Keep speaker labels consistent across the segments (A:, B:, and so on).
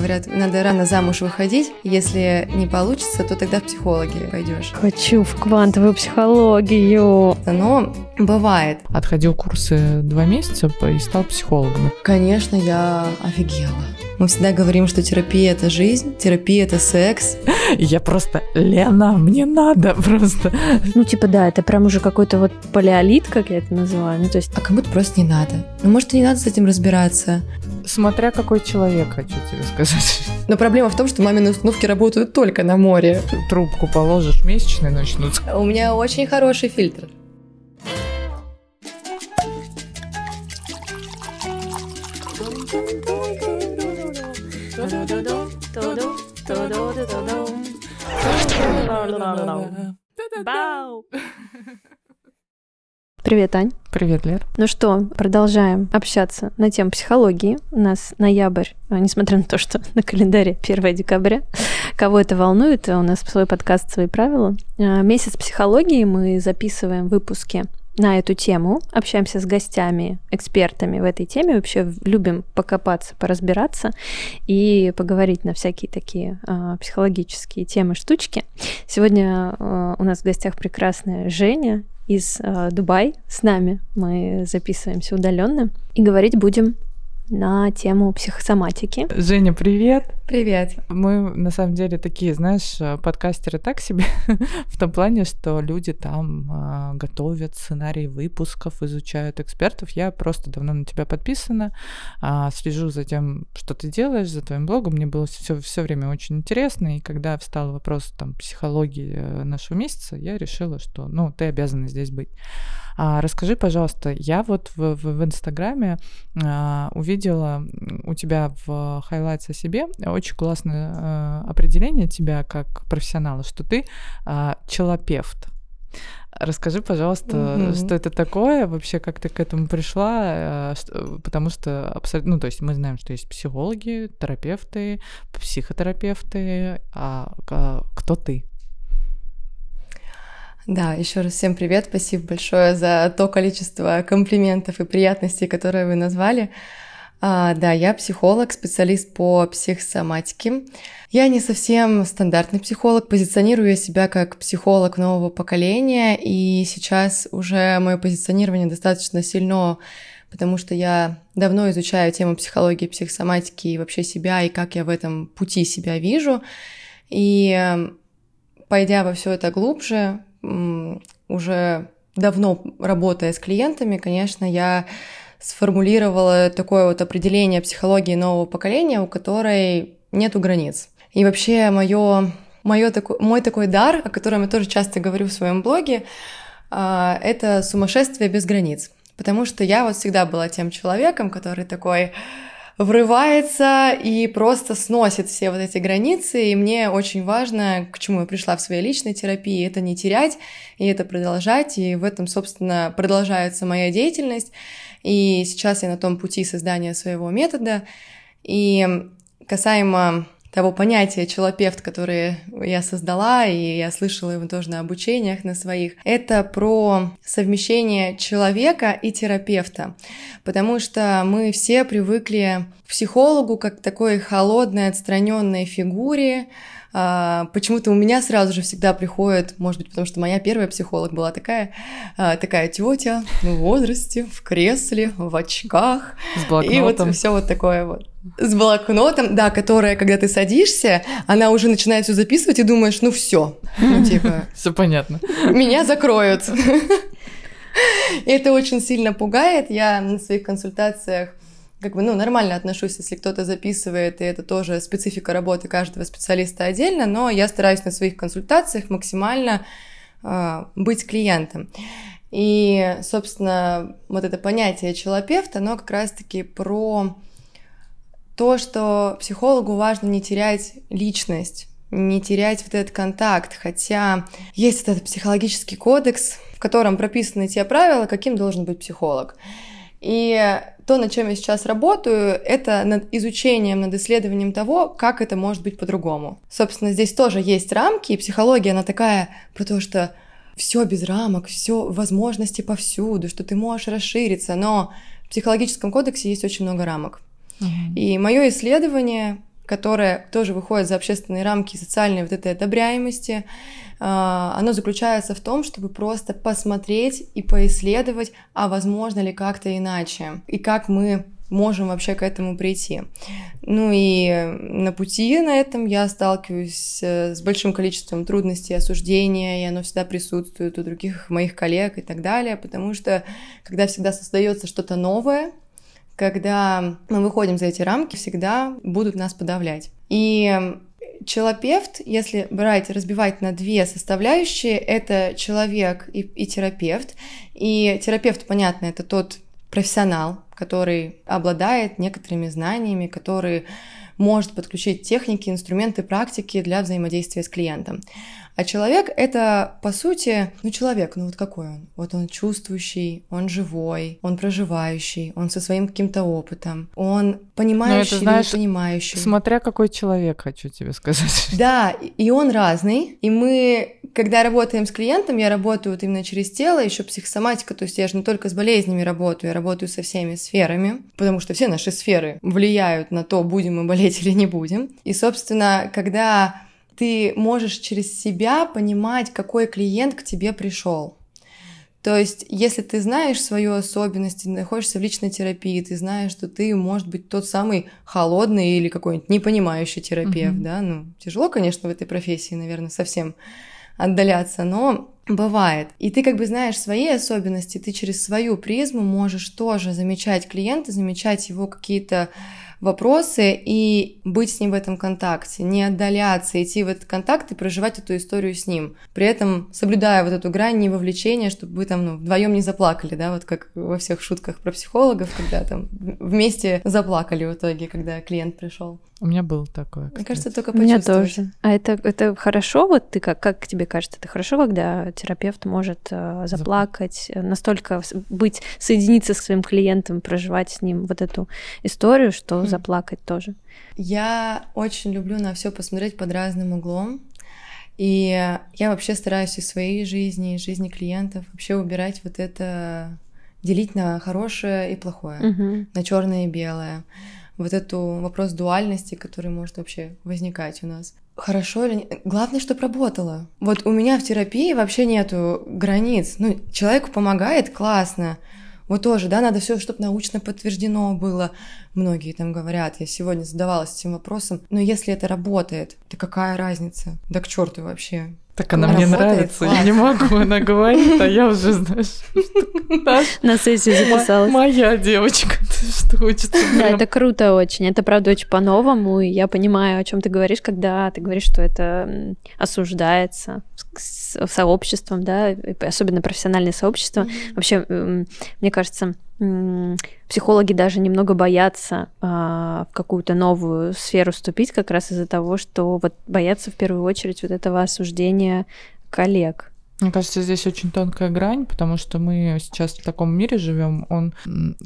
A: Говорят, надо рано замуж выходить. Если не получится, то тогда в психологи пойдешь.
B: Хочу в квантовую психологию.
A: Но бывает.
C: Отходил курсы два месяца и стал психологом.
A: Конечно, я офигела. Мы всегда говорим, что терапия — это жизнь, терапия — это секс.
C: Я просто, Лена, мне надо просто.
B: Ну, типа, да, это прям уже какой-то вот палеолит, как я это называю. Ну, то есть...
A: А кому-то просто не надо. Ну, может, и не надо с этим разбираться.
C: Смотря какой человек, хочу тебе сказать.
A: Но проблема в том, что мамины установки работают только на море.
C: Трубку положишь, месячные начнутся.
A: У меня очень хороший фильтр.
B: Бау! Привет, Ань.
C: Привет, Лер.
B: Ну что, продолжаем общаться на тему психологии. У нас ноябрь, а, несмотря на то, что на календаре 1 декабря. Кого это волнует, у нас свой подкаст «Свои правила». А, месяц психологии мы записываем выпуски на эту тему, общаемся с гостями, экспертами в этой теме, вообще любим покопаться, поразбираться и поговорить на всякие такие э, психологические темы, штучки. Сегодня э, у нас в гостях прекрасная Женя из э, Дубай с нами. Мы записываемся удаленно и говорить будем на тему психосоматики.
C: Женя, привет!
A: Привет!
C: Мы, на самом деле, такие, знаешь, подкастеры так себе, в том плане, что люди там э, готовят сценарий выпусков, изучают экспертов. Я просто давно на тебя подписана, э, слежу за тем, что ты делаешь, за твоим блогом. Мне было все, все время очень интересно, и когда встал вопрос там психологии э, нашего месяца, я решила, что, ну, ты обязана здесь быть. А, расскажи, пожалуйста, я вот в, в, в Инстаграме а, увидела у тебя в highlights о себе очень классное а, определение тебя как профессионала, что ты а, челопевт. Расскажи, пожалуйста, mm-hmm. что это такое, вообще, как ты к этому пришла, потому что абсолютно, ну, то есть мы знаем, что есть психологи, терапевты, психотерапевты, а кто ты?
A: Да, еще раз всем привет, спасибо большое за то количество комплиментов и приятностей, которые вы назвали. А, да, я психолог, специалист по психосоматике. Я не совсем стандартный психолог, позиционирую я себя как психолог нового поколения, и сейчас уже мое позиционирование достаточно сильно, потому что я давно изучаю тему психологии, психосоматики и вообще себя, и как я в этом пути себя вижу. И эм, пойдя во все это глубже, уже давно работая с клиентами, конечно, я сформулировала такое вот определение психологии нового поколения, у которой нету границ. И вообще моё, моё такой, мой такой дар, о котором я тоже часто говорю в своем блоге, а, это сумасшествие без границ. Потому что я вот всегда была тем человеком, который такой врывается и просто сносит все вот эти границы. И мне очень важно, к чему я пришла в своей личной терапии, это не терять и это продолжать. И в этом, собственно, продолжается моя деятельность. И сейчас я на том пути создания своего метода. И касаемо того понятия челопевт, которое я создала, и я слышала его тоже на обучениях на своих, это про совмещение человека и терапевта. Потому что мы все привыкли к психологу как к такой холодной, отстраненной фигуре, а, почему-то у меня сразу же всегда приходит, может быть, потому что моя первая психолог была такая, а, такая тетя в возрасте, в кресле, в очках.
C: С блокнотом.
A: И вот все вот такое вот. С блокнотом, да, которая, когда ты садишься, она уже начинает все записывать и думаешь, ну все, ну типа.
C: Все понятно.
A: Меня закроют. И это очень сильно пугает. Я на своих консультациях как бы, ну, нормально отношусь, если кто-то записывает, и это тоже специфика работы каждого специалиста отдельно, но я стараюсь на своих консультациях максимально э, быть клиентом. И, собственно, вот это понятие челопевт, оно как раз-таки про то, что психологу важно не терять личность, не терять вот этот контакт, хотя есть этот психологический кодекс, в котором прописаны те правила, каким должен быть психолог. И то, над чем я сейчас работаю, это над изучением, над исследованием того, как это может быть по-другому. Собственно, здесь тоже есть рамки, и психология, она такая про то, что все без рамок, все возможности повсюду, что ты можешь расшириться, но в психологическом кодексе есть очень много рамок. И мое исследование которое тоже выходит за общественные рамки социальной вот этой одобряемости, а, оно заключается в том, чтобы просто посмотреть и поисследовать, а возможно ли как-то иначе, и как мы можем вообще к этому прийти. Ну и на пути на этом я сталкиваюсь э, с большим количеством трудностей, осуждения, и оно всегда присутствует у других моих коллег и так далее, потому что когда всегда создается что-то новое, когда мы выходим за эти рамки, всегда будут нас подавлять. И Человек, если брать, разбивать на две составляющие, это человек и, и терапевт. И терапевт, понятно, это тот профессионал, который обладает некоторыми знаниями, который может подключить техники, инструменты, практики для взаимодействия с клиентом. А человек — это, по сути, ну, человек, ну вот какой он? Вот он чувствующий, он живой, он проживающий, он со своим каким-то опытом, он понимающий это, знаешь, или понимающий.
C: Смотря какой человек, хочу тебе сказать.
A: Да, и он разный. И мы, когда работаем с клиентом, я работаю вот именно через тело, еще психосоматика, то есть я же не только с болезнями работаю, я работаю со всеми сферами, потому что все наши сферы влияют на то, будем мы болеть или не будем. И, собственно, когда ты можешь через себя понимать, какой клиент к тебе пришел. То есть, если ты знаешь свою особенность, находишься в личной терапии, ты знаешь, что ты, может быть, тот самый холодный или какой-нибудь непонимающий терапевт, mm-hmm. да, ну, тяжело, конечно, в этой профессии, наверное, совсем отдаляться, но бывает. И ты как бы знаешь свои особенности, ты через свою призму можешь тоже замечать клиента, замечать его какие-то вопросы и быть с ним в этом контакте, не отдаляться, идти в этот контакт и проживать эту историю с ним. При этом соблюдая вот эту грань невовлечения, чтобы вы там ну, вдвоем не заплакали, да, вот как во всех шутках про психологов, когда там вместе заплакали в итоге, когда клиент пришел.
C: У меня был такое.
A: Кстати. Мне кажется, только
B: У меня тоже. А это, это хорошо? Вот ты как, как тебе кажется, это хорошо, когда терапевт может э, заплакать, э, настолько быть, соединиться с своим клиентом, проживать с ним вот эту историю, что mm. заплакать тоже?
A: Я очень люблю на все посмотреть под разным углом. И я вообще стараюсь из своей жизни, из жизни клиентов вообще убирать вот это, делить на хорошее и плохое,
B: угу.
A: на черное и белое вот эту вопрос дуальности, который может вообще возникать у нас. Хорошо или нет? Главное, чтобы работало. Вот у меня в терапии вообще нету границ. Ну, человеку помогает, классно. Вот тоже, да, надо все, чтобы научно подтверждено было. Многие там говорят, я сегодня задавалась этим вопросом, но если это работает, то какая разница? Да к черту вообще.
C: Так она, мне нравится, я не могу, она говорит, а я уже, знаешь,
B: на сессию записалась.
C: Моя девочка, что хочется.
B: Да, это круто очень, это правда очень по-новому, и я понимаю, о чем ты говоришь, когда ты говоришь, что это осуждается сообществом, да, особенно профессиональное сообщество. Вообще, мне кажется, психологи даже немного боятся а, в какую-то новую сферу вступить как раз из-за того, что вот боятся в первую очередь вот этого осуждения коллег.
C: Мне кажется, здесь очень тонкая грань, потому что мы сейчас в таком мире живем. Он,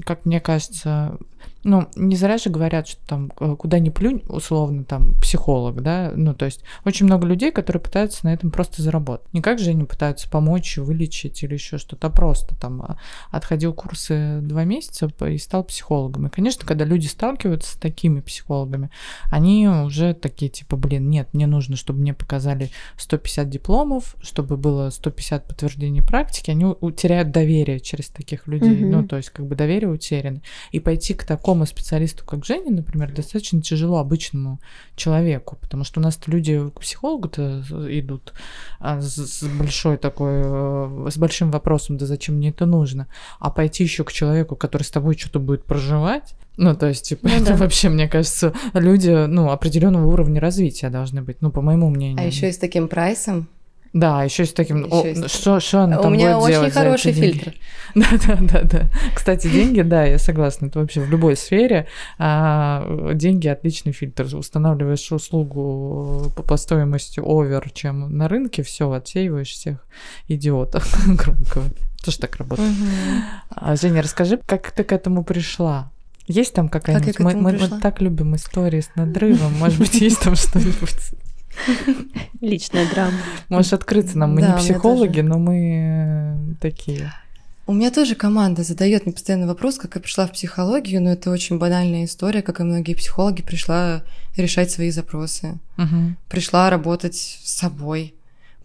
C: как мне кажется, ну, не зря же говорят, что там э, куда ни плюнь, условно, там, психолог, да, ну, то есть очень много людей, которые пытаются на этом просто заработать. Не как же они пытаются помочь, вылечить или еще что-то, а просто там а, отходил курсы два месяца и стал психологом. И, конечно, когда люди сталкиваются с такими психологами, они уже такие, типа, блин, нет, мне нужно, чтобы мне показали 150 дипломов, чтобы было 150 подтверждений практики, они теряют доверие через таких людей, mm-hmm. ну, то есть как бы доверие утеряно. И пойти к такому такому специалисту, как Женя, например, достаточно тяжело обычному человеку, потому что у нас люди к психологу-то идут а, с, большой такой, э, с большим вопросом, да зачем мне это нужно, а пойти еще к человеку, который с тобой что-то будет проживать, ну, то есть, типа, ну, это да. вообще, мне кажется, люди, ну, определенного уровня развития должны быть, ну, по моему мнению.
A: А еще и с таким прайсом,
C: да, еще с таким. О. Что, что она там
A: У меня
C: будет
A: очень хороший фильтр.
C: Да, да, да, да. Кстати, деньги, да, я согласна. Это вообще в любой сфере а, деньги отличный фильтр. Устанавливаешь услугу по, по стоимости овер, чем на рынке, все, отсеиваешь всех идиотов, грубо говоря. Тоже так работает. А, Женя, расскажи, как ты к этому пришла? Есть там какая-нибудь?
A: Как мы,
C: мы, мы так любим истории с надрывом. Может быть, есть там что-нибудь?
B: Личная драма.
C: Можешь открыться нам. Мы да, не психологи, но мы такие.
A: У меня тоже команда задает мне постоянно вопрос, как я пришла в психологию, но это очень банальная история, как и многие психологи, пришла решать свои запросы,
C: Мгм.
A: пришла работать с собой,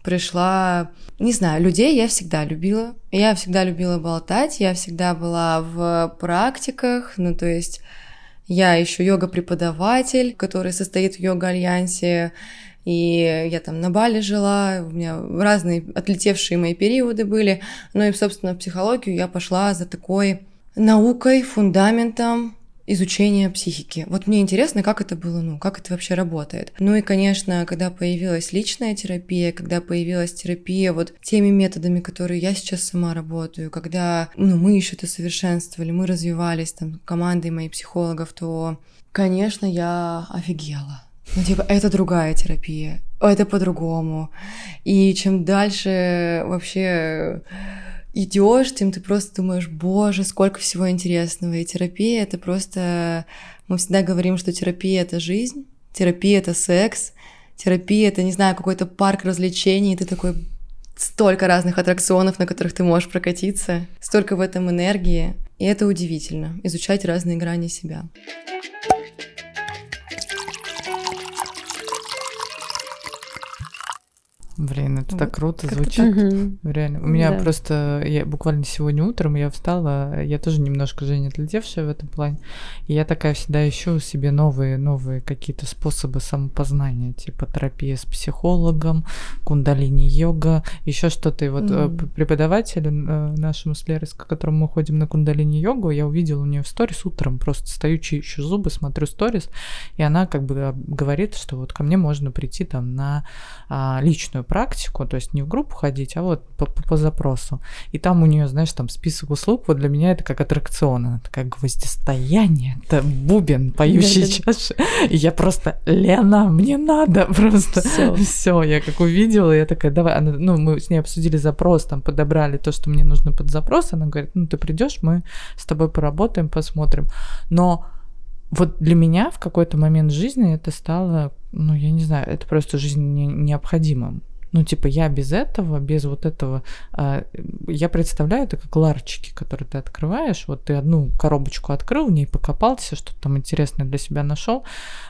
A: пришла, не знаю, людей я всегда любила, я всегда любила болтать, я всегда была в практиках, ну то есть я еще йога-преподаватель, который состоит в йога-альянсе, и я там на Бали жила, у меня разные отлетевшие мои периоды были. Ну и, собственно, в психологию я пошла за такой наукой, фундаментом изучения психики. Вот мне интересно, как это было, ну, как это вообще работает. Ну и, конечно, когда появилась личная терапия, когда появилась терапия вот теми методами, которые я сейчас сама работаю, когда, ну, мы еще это совершенствовали, мы развивались там командой моих психологов, то, конечно, я офигела. Ну, типа, это другая терапия, это по-другому. И чем дальше вообще идешь, тем ты просто думаешь, боже, сколько всего интересного. И терапия это просто... Мы всегда говорим, что терапия это жизнь, терапия это секс, терапия это, не знаю, какой-то парк развлечений, и ты такой столько разных аттракционов, на которых ты можешь прокатиться, столько в этом энергии. И это удивительно, изучать разные грани себя.
C: Блин, это так круто звучит.
B: Мгм.
C: Реально. У меня
B: Да.
C: просто, я буквально сегодня утром я встала, я тоже немножко Женя отлетевшая в этом плане, и я такая всегда ищу себе новые, новые какие-то способы самопознания, типа терапия с психологом, кундалини-йога, еще что-то. И вот э,
A: Мгм.
C: п- преподавателю э, нашему с Лерой, с которым мы ходим на кундалини-йогу, я увидела у нее в сторис утром, просто стою, чищу зубы, смотрю сторис, и она как бы об- говорит, что вот ко мне можно прийти там на а, личную практику, то есть не в группу ходить, а вот по, по- по запросу. И там у нее, знаешь, там список услуг, вот для меня это как аттракцион, она такая гвоздистояние, это бубен, поющий чаши. И я просто, Лена, мне надо просто. Все, я как увидела, я такая, давай, она, ну, мы с ней обсудили запрос, там подобрали то, что мне нужно под запрос, она говорит, ну, ты придешь, мы с тобой поработаем, посмотрим. Но вот для меня в какой-то момент жизни это стало, ну, я не знаю, это просто жизнь не- необходимым. Ну, типа, я без этого, без вот этого, а, я представляю это как ларчики, которые ты открываешь. Вот ты одну коробочку открыл, в ней покопался, что-то там интересное для себя нашел,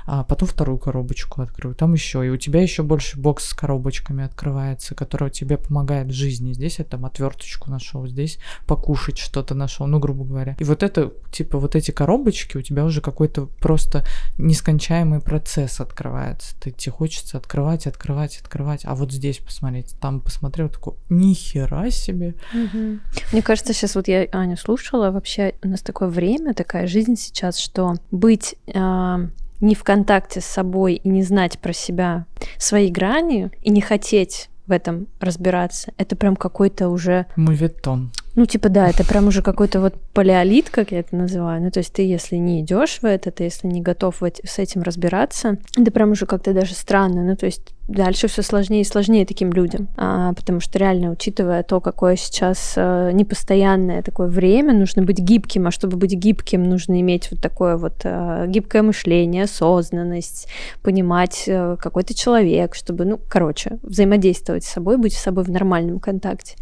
C: а потом вторую коробочку открыл, там еще, и у тебя еще больше бокс с коробочками открывается, который тебе помогает в жизни. Здесь я там отверточку нашел, здесь покушать что-то нашел, ну, грубо говоря. И вот это, типа, вот эти коробочки, у тебя уже какой-то просто нескончаемый процесс открывается. Ты, тебе хочется открывать, открывать, открывать. А вот здесь посмотреть, там посмотрел, такой, нихера себе.
B: Мгм. Мне кажется, сейчас вот я Аню слушала, вообще у нас такое время, такая жизнь сейчас, что быть а, не в контакте с собой и не знать про себя свои грани и не хотеть в этом разбираться, это прям какой-то уже
C: Мувитон.
B: Ну, типа, да, это прям уже какой-то вот палеолит, как я это называю. Ну, то есть ты, если не идешь в это, ты если не готов в эти- с этим разбираться, это прям уже как-то даже странно. Ну, то есть дальше все сложнее и сложнее таким людям. А, потому что реально, учитывая то, какое сейчас э, непостоянное такое время, нужно быть гибким, а чтобы быть гибким, нужно иметь вот такое вот э, гибкое мышление, осознанность, понимать, э, какой ты человек, чтобы, ну, короче, взаимодействовать с собой, быть с собой в нормальном контакте.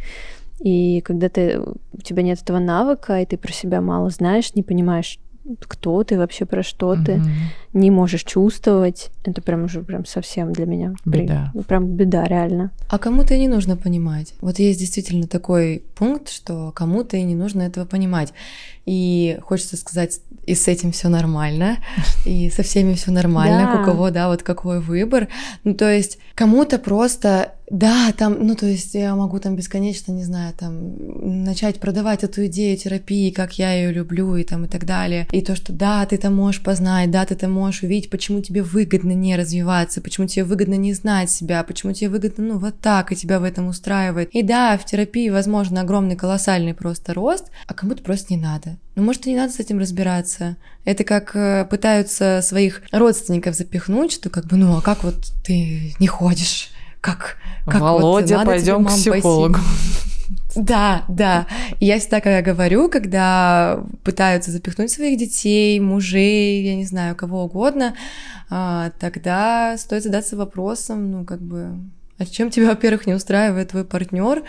B: И когда ты, у тебя нет этого навыка, и ты про себя мало знаешь, не понимаешь, кто ты вообще, про что ты,
C: Мгм.
B: не можешь чувствовать, это прям уже прям совсем для меня.
C: Беда.
B: ну, Прям беда, реально.
A: А кому-то и не нужно понимать. Вот есть действительно такой пункт, что кому-то и не нужно этого понимать. И хочется сказать, и с этим все нормально, и со всеми все нормально,
B: Да.
A: у кого, да, вот какой выбор. Ну, то есть кому-то просто, да, там, ну, то есть я могу там бесконечно, не знаю, там, начать продавать эту идею терапии, как я ее люблю, и там, и так далее. И то, что да, ты там можешь познать, да, ты там можешь увидеть, почему тебе выгодно не развиваться, почему тебе выгодно не знать себя, почему тебе выгодно, ну, вот так, и тебя в этом устраивает. И да, в терапии, возможно, огромный, колоссальный просто рост, а кому-то просто не надо. Ну, может, и не надо с этим разбираться. Это как э, пытаются своих родственников запихнуть, что как бы, ну, а как вот ты не ходишь? Как, как вот
C: Володя,
A: тебе,
C: пойдем к
A: пойти?
C: психологу.
A: Да, да. И я всегда, когда говорю, когда пытаются запихнуть своих детей, мужей, я не знаю, кого угодно, а, тогда стоит задаться вопросом, ну, как бы, А чем тебя, во-первых, не устраивает твой партнер,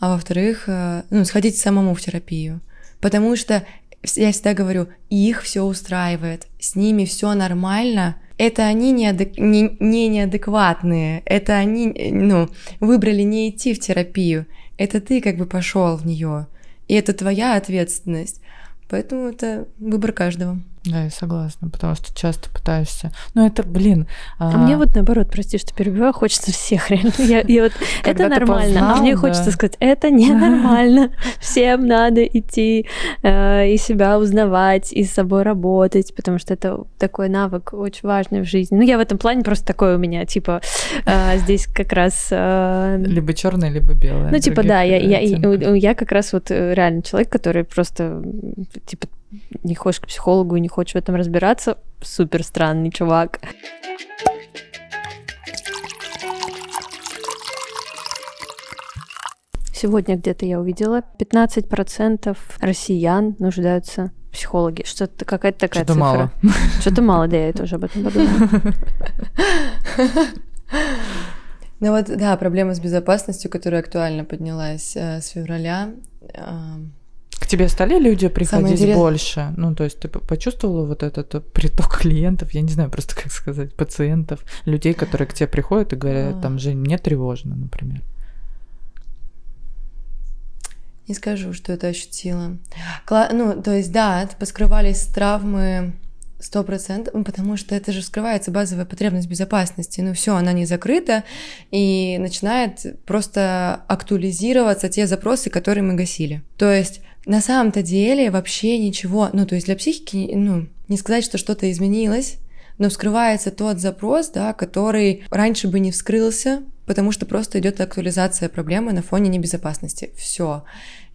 A: а во-вторых, э, ну, сходить самому в терапию. Потому что я всегда говорю, их все устраивает, с ними все нормально. Это они неадек... не, не неадекватные, это они ну, выбрали не идти в терапию. Это ты как бы пошел в нее. И это твоя ответственность. Поэтому это выбор каждого.
C: Да, я согласна, потому что часто пытаешься. Ну, это, блин.
B: А, а мне вот наоборот, прости, что перебиваю, хочется всех реально. Я, я вот, это нормально, познал, а мне да. хочется сказать, это ненормально. Всем надо идти э, и себя узнавать, и с собой работать, потому что это такой навык очень важный в жизни. Ну, я в этом плане просто такой у меня, типа, э, здесь как раз... Э,
C: либо черное, либо белое.
B: Ну, типа, да, я, я, я, я как раз вот э, реально человек, который просто, типа, не хочешь к психологу и не хочешь в этом разбираться, супер странный чувак. Сегодня где-то я увидела 15% россиян нуждаются в психологе. Что-то какая-то такая
C: Что-то
B: цифра.
C: мало.
B: Что-то мало, да, я тоже об этом подумала.
A: Ну вот, да, проблема с безопасностью, которая актуально поднялась э, с февраля.
C: К тебе стали люди приходить больше? Ну, то есть ты почувствовала вот этот э, приток клиентов, я не знаю просто как сказать, пациентов, людей, которые к тебе приходят и говорят, там, Жень, мне тревожно, например.
A: Не скажу, что это ощутила. Кла- ну, то есть, да, поскрывались травмы сто процентов, ну, потому что это же скрывается базовая потребность безопасности. Ну все, она не закрыта, и начинает просто актуализироваться те запросы, которые мы гасили. То есть на самом-то деле вообще ничего, ну, то есть для психики, ну, не сказать, что что-то изменилось, но вскрывается тот запрос, да, который раньше бы не вскрылся, потому что просто идет актуализация проблемы на фоне небезопасности. Все.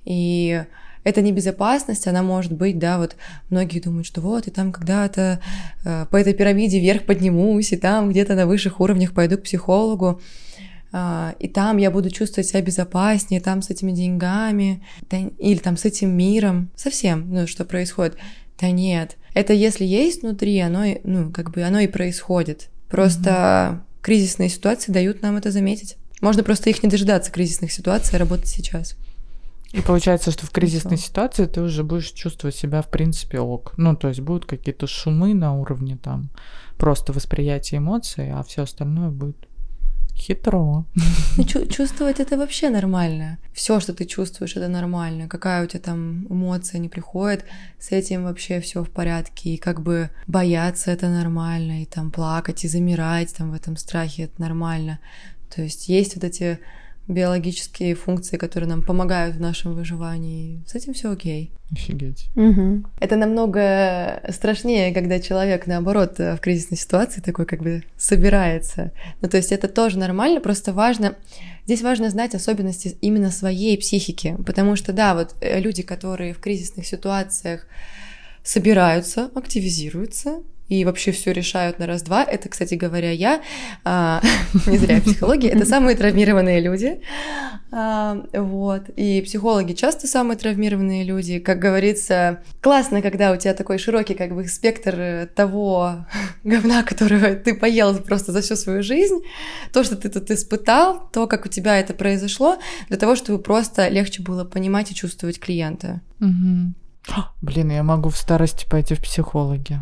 A: И эта небезопасность, она может быть, да, вот многие думают, что вот, и там когда-то э, по этой пирамиде вверх поднимусь, и там где-то на высших уровнях пойду к психологу. А, и там я буду чувствовать себя безопаснее, там с этими деньгами, да, или там с этим миром, совсем, ну, что происходит. Да нет, это если есть внутри, оно, ну, как бы оно и происходит. Просто угу. кризисные ситуации дают нам это заметить. Можно просто их не дожидаться, кризисных ситуаций, а работать сейчас.
C: И получается, что в кризисной Все. ситуации ты уже будешь чувствовать себя, в принципе, ок. Ну, то есть будут какие-то шумы на уровне там просто восприятия эмоций, а все остальное будет Хитро.
A: Ну, чувствовать это вообще нормально. Все, что ты чувствуешь, это нормально. Какая у тебя там эмоция не приходит, с этим вообще все в порядке. И как бы бояться это нормально, и там плакать, и замирать там в этом страхе это нормально. То есть есть вот эти биологические функции, которые нам помогают в нашем выживании. С этим все окей.
C: Офигеть.
B: Угу.
A: Это намного страшнее, когда человек, наоборот, в кризисной ситуации такой как бы собирается. Ну, то есть это тоже нормально, просто важно... Здесь важно знать особенности именно своей психики, потому что, да, вот э, люди, которые в кризисных ситуациях собираются, активизируются, и вообще все решают на раз-два. Это, кстати говоря, я, а, не зря психологи, это самые травмированные люди. А, вот. И психологи часто самые травмированные люди. Как говорится, классно, когда у тебя такой широкий как бы спектр того говна, которого ты поел просто за всю свою жизнь, то, что ты тут испытал, то, как у тебя это произошло, для того, чтобы просто легче было понимать и чувствовать клиента.
C: Угу. Блин, я могу в старости пойти в психологи.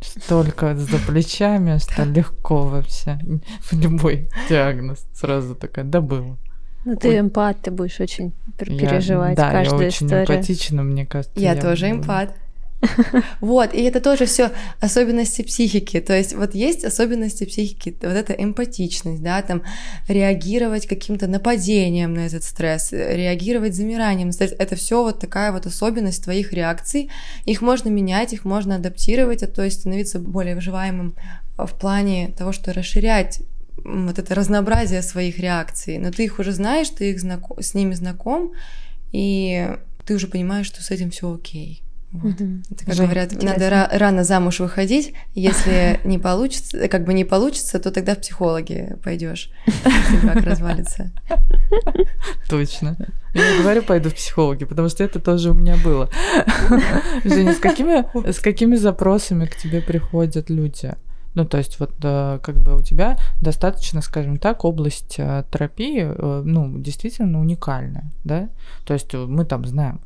C: Столько за плечами, что легко вообще. В любой диагноз сразу такая, да было.
B: Ну, ты эмпат, ты будешь очень переживать
C: я, да,
B: каждую
C: я очень
B: историю.
C: эмпатична, мне кажется.
A: Я, я тоже эмпат. Вот, и это тоже все особенности психики. То есть вот есть особенности психики, вот эта эмпатичность, да, там реагировать каким-то нападением на этот стресс, реагировать замиранием на стресс. Это все вот такая вот особенность твоих реакций. Их можно менять, их можно адаптировать, а то есть становиться более выживаемым в плане того, что расширять вот это разнообразие своих реакций. Но ты их уже знаешь, ты их знаком, с ними знаком, и ты уже понимаешь, что с этим все окей. Вот. Угу. Это, как говорят, интересно. надо рано замуж выходить. Если не получится, как бы не получится, то тогда в психологи пойдешь, если брак развалится.
C: Точно. Я говорю, пойду в психологи, потому что это тоже у меня было. Женя, с какими, с какими запросами к тебе приходят люди? Ну, то есть вот э, как бы у тебя достаточно, скажем так, область э, терапии, э, ну, действительно уникальная, да? То есть мы там знаем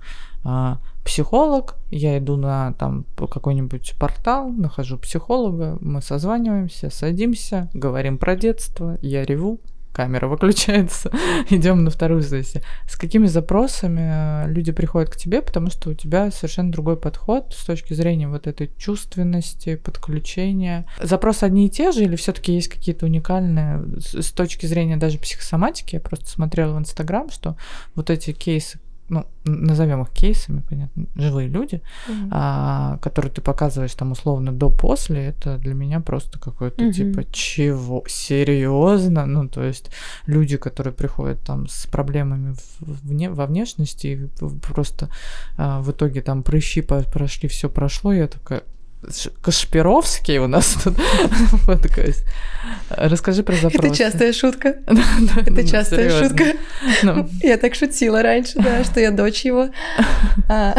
C: психолог, я иду на там какой-нибудь портал, нахожу психолога, мы созваниваемся, садимся, говорим про детство, я реву, камера выключается, идем на вторую сессию. С какими запросами э, люди приходят к тебе, потому что у тебя совершенно другой подход с точки зрения вот этой чувственности, подключения. Запросы одни и те же или все-таки есть какие-то уникальные с точки зрения даже психосоматики? Я просто смотрела в Инстаграм, что вот эти кейсы, ну, назовем их кейсами, понятно, живые люди, mm-hmm. а, которые ты показываешь там условно до-после, это для меня просто какое-то mm-hmm. типа чего? Серьезно? Ну, то есть люди, которые приходят там с проблемами вне, во внешности, и просто а, в итоге там прыщи прошли, все прошло, я такая, Кашпировский у нас тут подкаст. Расскажи про запрос.
A: Это частая шутка. Это частая шутка. Ну. Я так шутила раньше, да, что я дочь его. А.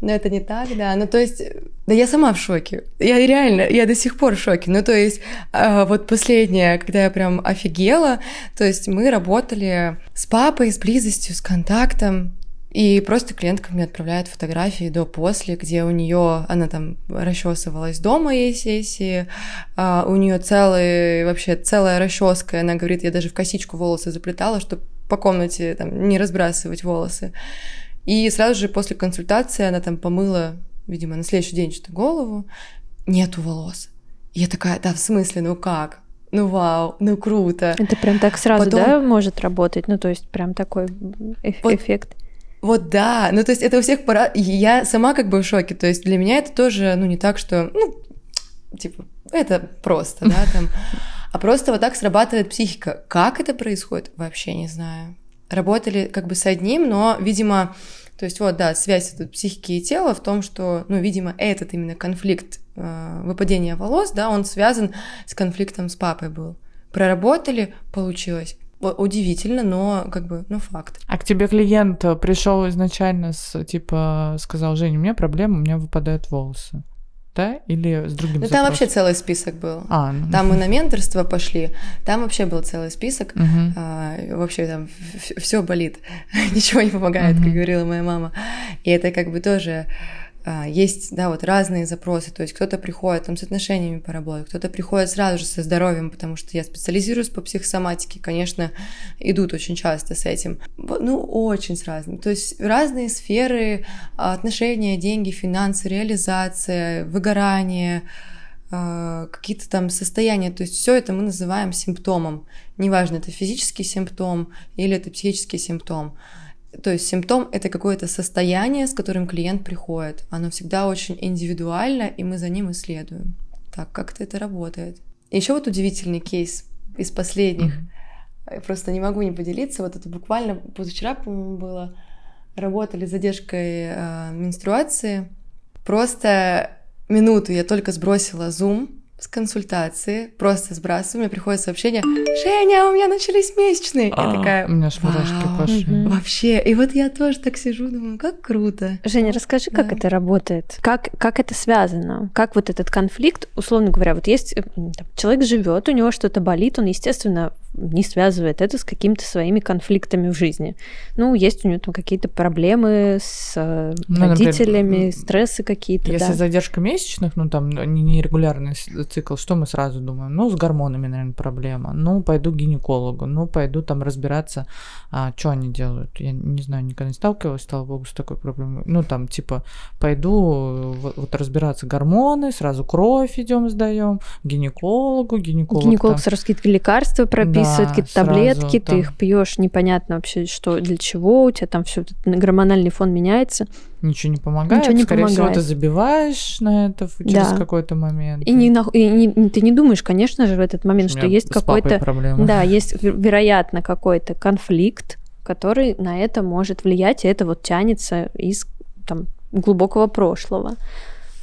A: Но это не так, да. Ну, то есть, да я сама в шоке. Я реально, я до сих пор в шоке. Ну, то есть, а, вот последнее, когда я прям офигела, то есть мы работали с папой, с близостью, с контактом, и просто клиентка мне отправляет фотографии до-после, где у нее она там расчесывалась дома ей сессии, а у нее целый, вообще целая расческа. Она говорит, я даже в косичку волосы заплетала, чтобы по комнате там не разбрасывать волосы. И сразу же после консультации она там помыла, видимо, на следующий день что-то голову, нету волос. И я такая, да, в смысле, ну как? Ну вау, ну круто.
B: Это прям так сразу, Потом... да, может работать? Ну то есть прям такой эф- вот... эффект.
A: Вот да, ну то есть это у всех пора... Я сама как бы в шоке, то есть для меня это тоже, ну не так, что, ну, типа, это просто, да, там, а просто вот так срабатывает психика. Как это происходит, вообще не знаю. Работали как бы с одним, но, видимо, то есть вот, да, связь тут психики и тела в том, что, ну, видимо, этот именно конфликт э, выпадения волос, да, он связан с конфликтом с папой был. Проработали, получилось удивительно, но как бы, ну, факт.
C: А к тебе клиент э, пришел изначально с, типа, сказал, Женя, у меня проблема, у меня выпадают волосы. Да? Или с другим Ну,
A: там вообще целый список был. А, ну. Там мы на менторство пошли, там вообще был целый список. Угу. А, вообще там все болит, ничего не помогает, угу. как говорила моя мама. И это как бы тоже есть, да, вот разные запросы, то есть кто-то приходит там с отношениями поработать, кто-то приходит сразу же со здоровьем, потому что я специализируюсь по психосоматике, конечно, идут очень часто с этим, ну, очень с разным, то есть разные сферы отношения, деньги, финансы, реализация, выгорание, а, какие-то там состояния, то есть все это мы называем симптомом, неважно, это физический симптом или это психический симптом, то есть симптом — это какое-то состояние, с которым клиент приходит. Оно всегда очень индивидуально, и мы за ним исследуем. Так, как-то это работает. Еще вот удивительный кейс из последних. Mm-hmm. Просто не могу не поделиться. Вот это буквально позавчера, по-моему, было. Работали с задержкой э, менструации. Просто минуту я только сбросила зум, с консультации, просто сбрасываю, мне приходит сообщение, Женя, у меня начались месячные. А, я такая,
C: у меня аж мурашки пошли.
A: Вообще, и вот я тоже так сижу, думаю, как круто.
B: Женя, расскажи, да. как это работает, как, как это связано, как вот этот конфликт, условно говоря, вот есть, э, там, человек живет, у него что-то болит, он, естественно, не связывает это с какими-то своими конфликтами в жизни. Ну, есть у него там какие-то проблемы с э, ну, родителями, например, стрессы какие-то.
C: Если
B: да.
C: задержка месячных, ну там нерегулярный цикл, что мы сразу думаем? Ну, с гормонами, наверное, проблема. Ну, пойду к гинекологу, ну, пойду там разбираться, а, что они делают. Я не знаю, никогда не сталкивалась, слава богу, с такой проблемой. Ну, там, типа, пойду вот, вот разбираться гормоны, сразу кровь идем сдаем, гинекологу, гинеколог.
B: Гинеколог там... сразу какие-то лекарства прописывает прописывают да, какие-то таблетки, там... ты их пьешь, непонятно вообще, что для чего, у тебя там все гормональный фон меняется.
C: Ничего не помогает. Ничего не Скорее помогает. всего, ты забиваешь на это через да. какой-то момент.
B: И, не, и не, ты не думаешь, конечно же, в этот момент, что есть какой-то... Да, есть, вероятно, какой-то конфликт, который на это может влиять, и это вот тянется из там, глубокого прошлого.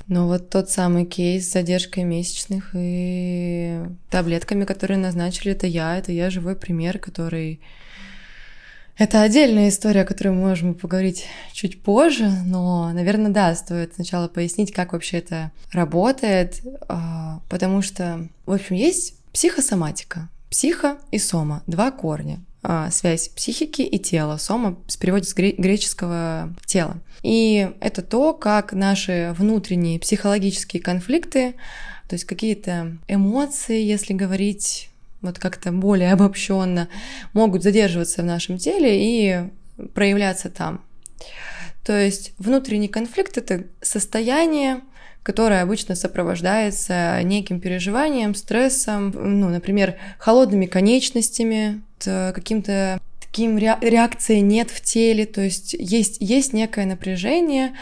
A: Ну вот тот самый кейс с задержкой месячных и таблетками, которые назначили, это я, это я живой пример, который Это отдельная история, о которой мы можем поговорить чуть позже, но, наверное, да, стоит сначала пояснить, как вообще это работает, а, потому что, в общем, есть психосоматика, психо и сома, два корня связь психики и тела. Сома с переводе с греческого тела. И это то, как наши внутренние психологические конфликты, то есть какие-то эмоции, если говорить вот как-то более обобщенно, могут задерживаться в нашем теле и проявляться там. То есть внутренний конфликт это состояние, которое обычно сопровождается неким переживанием, стрессом, ну, например, холодными конечностями, каким-то таким реакции нет в теле, то есть есть, есть некое напряжение,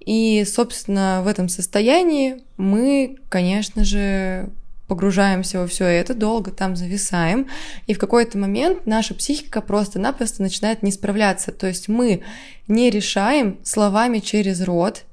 A: и, собственно, в этом состоянии мы, конечно же, погружаемся во все это, долго там зависаем, и в какой-то момент наша психика просто-напросто начинает не справляться. То есть мы не решаем словами через рот,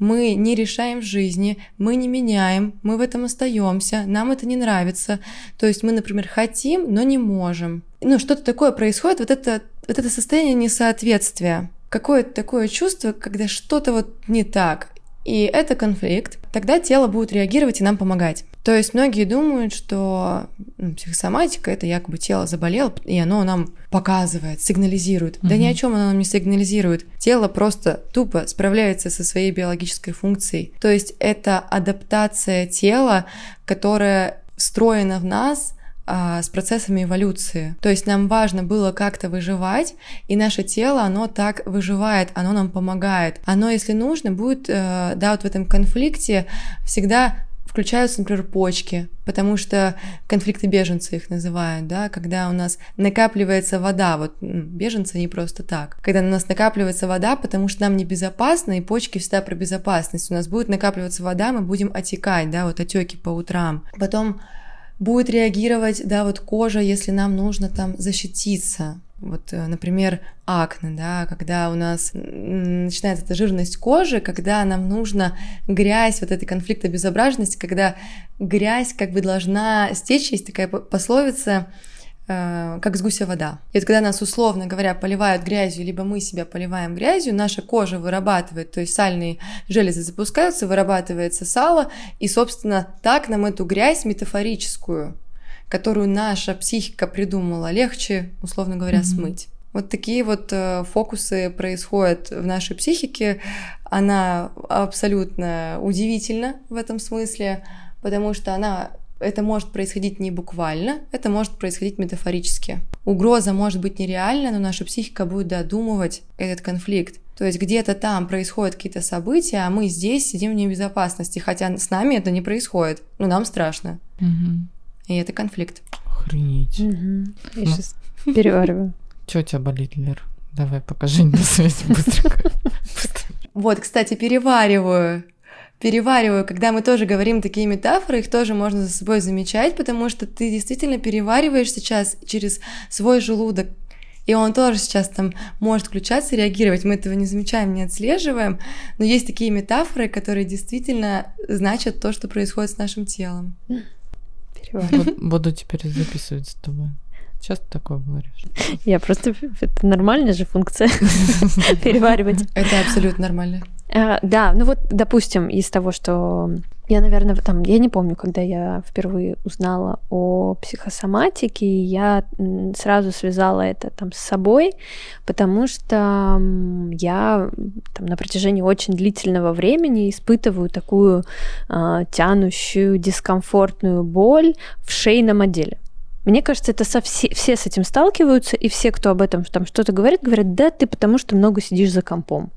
A: мы не решаем в жизни, мы не меняем, мы в этом остаемся, нам это не нравится. То есть мы, например, хотим, но не можем. Ну, что-то такое происходит, вот это, вот это состояние несоответствия. Какое-то такое чувство, когда что-то вот не так. И это конфликт. Тогда тело будет реагировать и нам помогать. То есть многие думают, что ну, психосоматика это якобы тело заболело, и оно нам показывает, сигнализирует. Угу. Да ни о чем оно нам не сигнализирует. Тело просто тупо справляется со своей биологической функцией. То есть это адаптация тела, которая встроена в нас а, с процессами эволюции. То есть нам важно было как-то выживать, и наше тело, оно так выживает, оно нам помогает. Оно, если нужно, будет, э, да, вот в этом конфликте всегда включаются, например, почки, потому что конфликты беженцы их называют, да, когда у нас накапливается вода, вот беженцы не просто так, когда у нас накапливается вода, потому что нам небезопасно, и почки всегда про безопасность, у нас будет накапливаться вода, мы будем отекать, да, вот отеки по утрам. Потом будет реагировать, да, вот кожа, если нам нужно там защититься, вот, э, например, акне, да, когда у нас начинается эта жирность кожи, когда нам нужно грязь, вот эта конфликтобезображенность, когда грязь как бы должна стечь, есть такая пословица, э, как с гуся вода. И вот когда нас, условно говоря, поливают грязью, либо мы себя поливаем грязью, наша кожа вырабатывает, то есть сальные железы запускаются, вырабатывается сало, и, собственно, так нам эту грязь метафорическую которую наша психика придумала, легче, условно говоря, mm-hmm. смыть. Вот такие вот э, фокусы происходят в нашей психике. Она абсолютно удивительна в этом смысле, потому что она это может происходить не буквально, это может происходить метафорически. Угроза может быть нереальна, но наша психика будет додумывать этот конфликт. То есть где-то там происходят какие-то события, а мы здесь сидим в небезопасности, хотя с нами это не происходит. Ну, нам страшно. Угу. И это конфликт.
C: Охренеть.
B: Угу. Я сейчас перевариваю.
C: Что у тебя болит, Лер? Давай, покажи на свете быстро.
A: Вот, кстати, перевариваю. Перевариваю, когда мы тоже говорим такие метафоры, их тоже можно за собой замечать, потому что ты действительно перевариваешь сейчас через свой желудок, и он тоже сейчас там может включаться, реагировать. Мы этого не замечаем, не отслеживаем, но есть такие метафоры, которые действительно значат то, что происходит с нашим телом.
C: Буду, буду теперь записывать с тобой. Часто такое говоришь?
B: Я просто... Это нормальная же функция переваривать.
A: Это абсолютно нормально.
B: А, да, ну вот, допустим, из того, что я, наверное, там, я не помню, когда я впервые узнала о психосоматике, я сразу связала это там с собой, потому что я там, на протяжении очень длительного времени испытываю такую э, тянущую, дискомфортную боль в шейном отделе. Мне кажется, это со все, все с этим сталкиваются, и все, кто об этом там что-то говорит, говорят, да, ты потому что много сидишь за компом.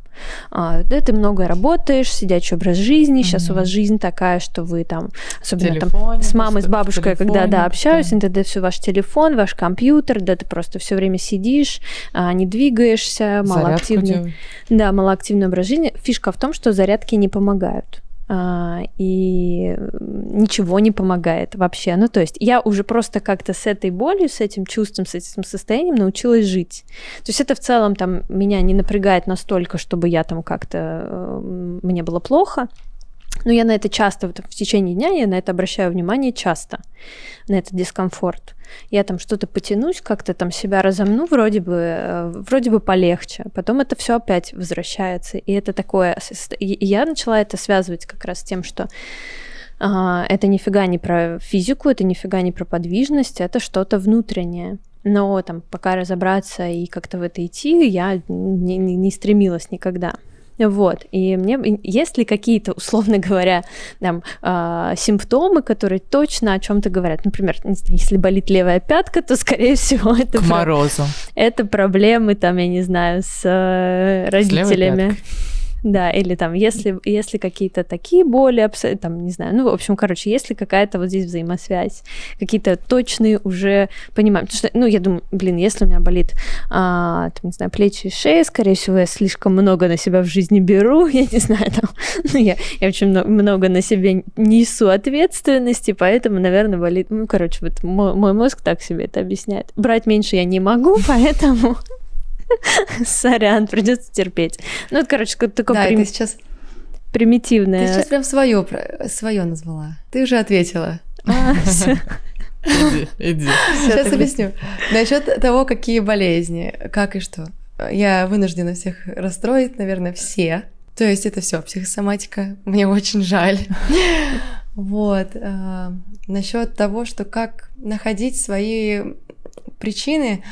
B: А, да, ты много работаешь, сидячий образ жизни, mm-hmm. сейчас у вас жизнь такая, что вы там, особенно там с мамой, с бабушкой, когда, да, общаюсь, да. это все ваш телефон, ваш компьютер, да, ты просто все время сидишь, а, не двигаешься, малоактивный. Да, малоактивный образ жизни. Фишка в том, что зарядки не помогают. А, и ничего не помогает вообще. Ну, то есть я уже просто как-то с этой болью, с этим чувством, с этим состоянием научилась жить. То есть это в целом там меня не напрягает настолько, чтобы я там как-то, э, мне было плохо. но я на это часто, вот в течение дня я на это обращаю внимание часто, на этот дискомфорт. Я там что-то потянусь, как-то там себя разомну, вроде бы, э, вроде бы полегче. Потом это все опять возвращается. И это такое... И я начала это связывать как раз с тем, что а, это нифига не про физику, это нифига не про подвижность, это что-то внутреннее. Но там пока разобраться и как-то в это идти, я не, не, не стремилась никогда. Вот, и мне, есть ли какие-то, условно говоря, там, э, симптомы, которые точно о чем-то говорят? Например, не знаю, если болит левая пятка, то, скорее всего, это...
C: К морозу.
B: Это проблемы, там, я не знаю, с э, родителями. С да, или там, если, если какие-то такие боли, там, не знаю, ну, в общем, короче, если какая-то вот здесь взаимосвязь, какие-то точные уже понимаем, потому что, ну, я думаю, блин, если у меня болит, а, там, не знаю, плечи и шея, скорее всего, я слишком много на себя в жизни беру, я не знаю, там, ну, я, я очень много, много на себе несу ответственности, поэтому, наверное, болит, ну, короче, вот мой, мой мозг так себе это объясняет. Брать меньше я не могу, поэтому Сорян, придется терпеть. Ну, это, короче, такое
A: да, прим... ты сейчас
B: примитивное.
A: Ты сейчас прям свое, свое назвала. Ты уже ответила.
C: А, иди, иди.
A: Сейчас объясню. Насчет того, какие болезни, как и что. Я вынуждена всех расстроить, наверное, все. То есть это все психосоматика. Мне очень жаль. Вот. А, насчет того, что как находить свои причины,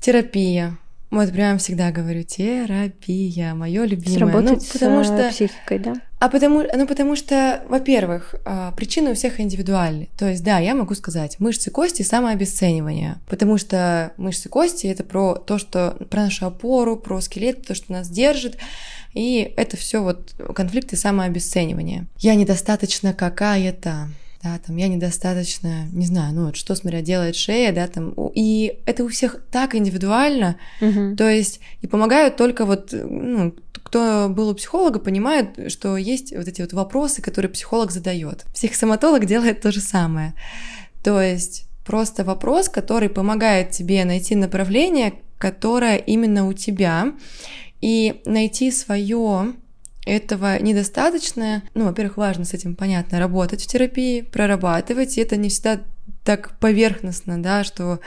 A: терапия. Вот прям всегда говорю, терапия, мое любимое.
B: Сработать ну, потому с что... психикой, да?
A: А потому, ну, потому что, во-первых, а, причины у всех индивидуальны. То есть, да, я могу сказать, мышцы кости самообесценивание, потому что мышцы кости это про то, что про нашу опору, про скелет, то, что нас держит. И это все вот конфликты самообесценивания. Я недостаточно какая-то да, там я недостаточно, не знаю, ну вот что, смотря, делает шея, да, там, и это у всех так индивидуально, угу. то есть и помогают только вот, ну, кто был у психолога, понимает, что есть вот эти вот вопросы, которые психолог задает. Психосоматолог делает то же самое, то есть просто вопрос, который помогает тебе найти направление, которое именно у тебя, и найти свое этого недостаточно. Ну, во-первых, важно с этим, понятно, работать в терапии, прорабатывать. И это не всегда так поверхностно, да, что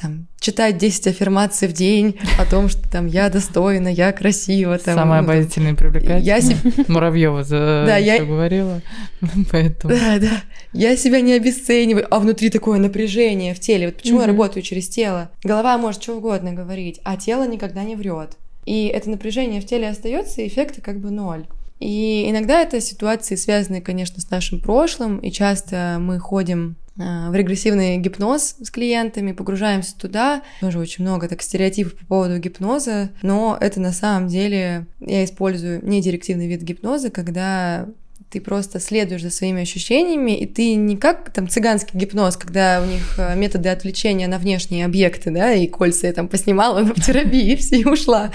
A: там читать 10 аффирмаций в день о том, что там я достойна, я красива. Там,
C: Самая ну, обаятельная и привлекательная. Я себе... Муравьева за да, я... говорила, поэтому...
A: Да, да. Я себя не обесцениваю, а внутри такое напряжение в теле. Вот почему mm-hmm. я работаю через тело? Голова может что угодно говорить, а тело никогда не врет. И это напряжение в теле остается, и эффекта как бы ноль. И иногда это ситуации связаны, конечно, с нашим прошлым, и часто мы ходим а, в регрессивный гипноз с клиентами, погружаемся туда. Тоже очень много так стереотипов по поводу гипноза, но это на самом деле я использую не директивный вид гипноза, когда ты просто следуешь за своими ощущениями, и ты не как там цыганский гипноз, когда у них э, методы отвлечения на внешние объекты, да, и кольца я там поснимала в терапии, и все, и ушла.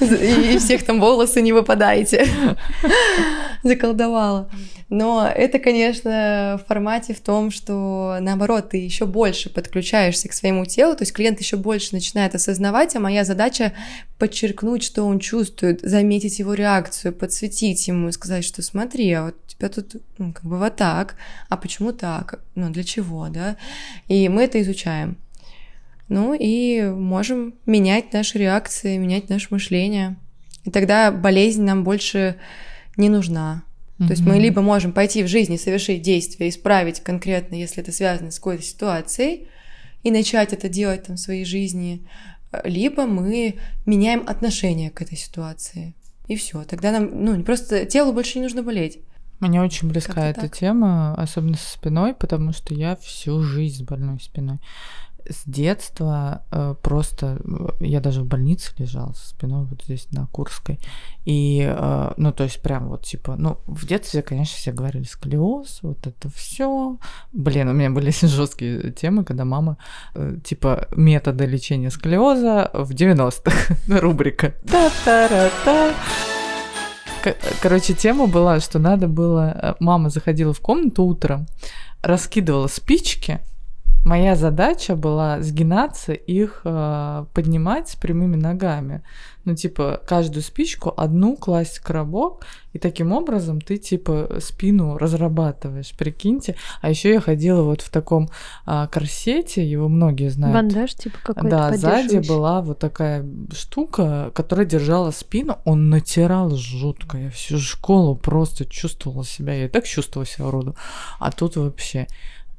A: И всех там волосы не выпадайте. Заколдовала. Но это, конечно, в формате в том, что наоборот, ты еще больше подключаешься к своему телу, то есть клиент еще больше начинает осознавать, а моя задача подчеркнуть, что он чувствует, заметить его реакцию, подсветить ему и сказать, что смотри, а вот тебя тут ну, как бы вот так, а почему так, ну для чего, да? И мы это изучаем. Ну и можем менять наши реакции, менять наше мышление. И тогда болезнь нам больше не нужна. Mm-hmm. То есть мы либо можем пойти в жизни, совершить действие, исправить конкретно, если это связано с какой-то ситуацией, и начать это делать там в своей жизни, либо мы меняем отношение к этой ситуации. И все. Тогда нам, ну, просто телу больше не нужно болеть.
C: Мне очень близка эта так. тема, особенно со спиной, потому что я всю жизнь с больной спиной с детства э, просто я даже в больнице лежала со спиной вот здесь на Курской. И, э, ну, то есть прям вот типа, ну, в детстве, конечно, все говорили сколиоз, вот это все. Блин, у меня были жесткие темы, когда мама, э, типа, методы лечения сколиоза в 90-х, рубрика. Та-та-ра-та. Короче, тема была, что надо было... Э, мама заходила в комнату утром, раскидывала спички, моя задача была сгинаться, их э, поднимать с прямыми ногами. Ну, типа, каждую спичку одну класть в коробок, и таким образом ты, типа, спину разрабатываешь, прикиньте. А еще я ходила вот в таком э, корсете, его многие знают.
B: Бандаж, типа, какой-то
C: Да, сзади была вот такая штука, которая держала спину, он натирал жутко. Я всю школу просто чувствовала себя, я и так чувствовала себя уроду. А тут вообще...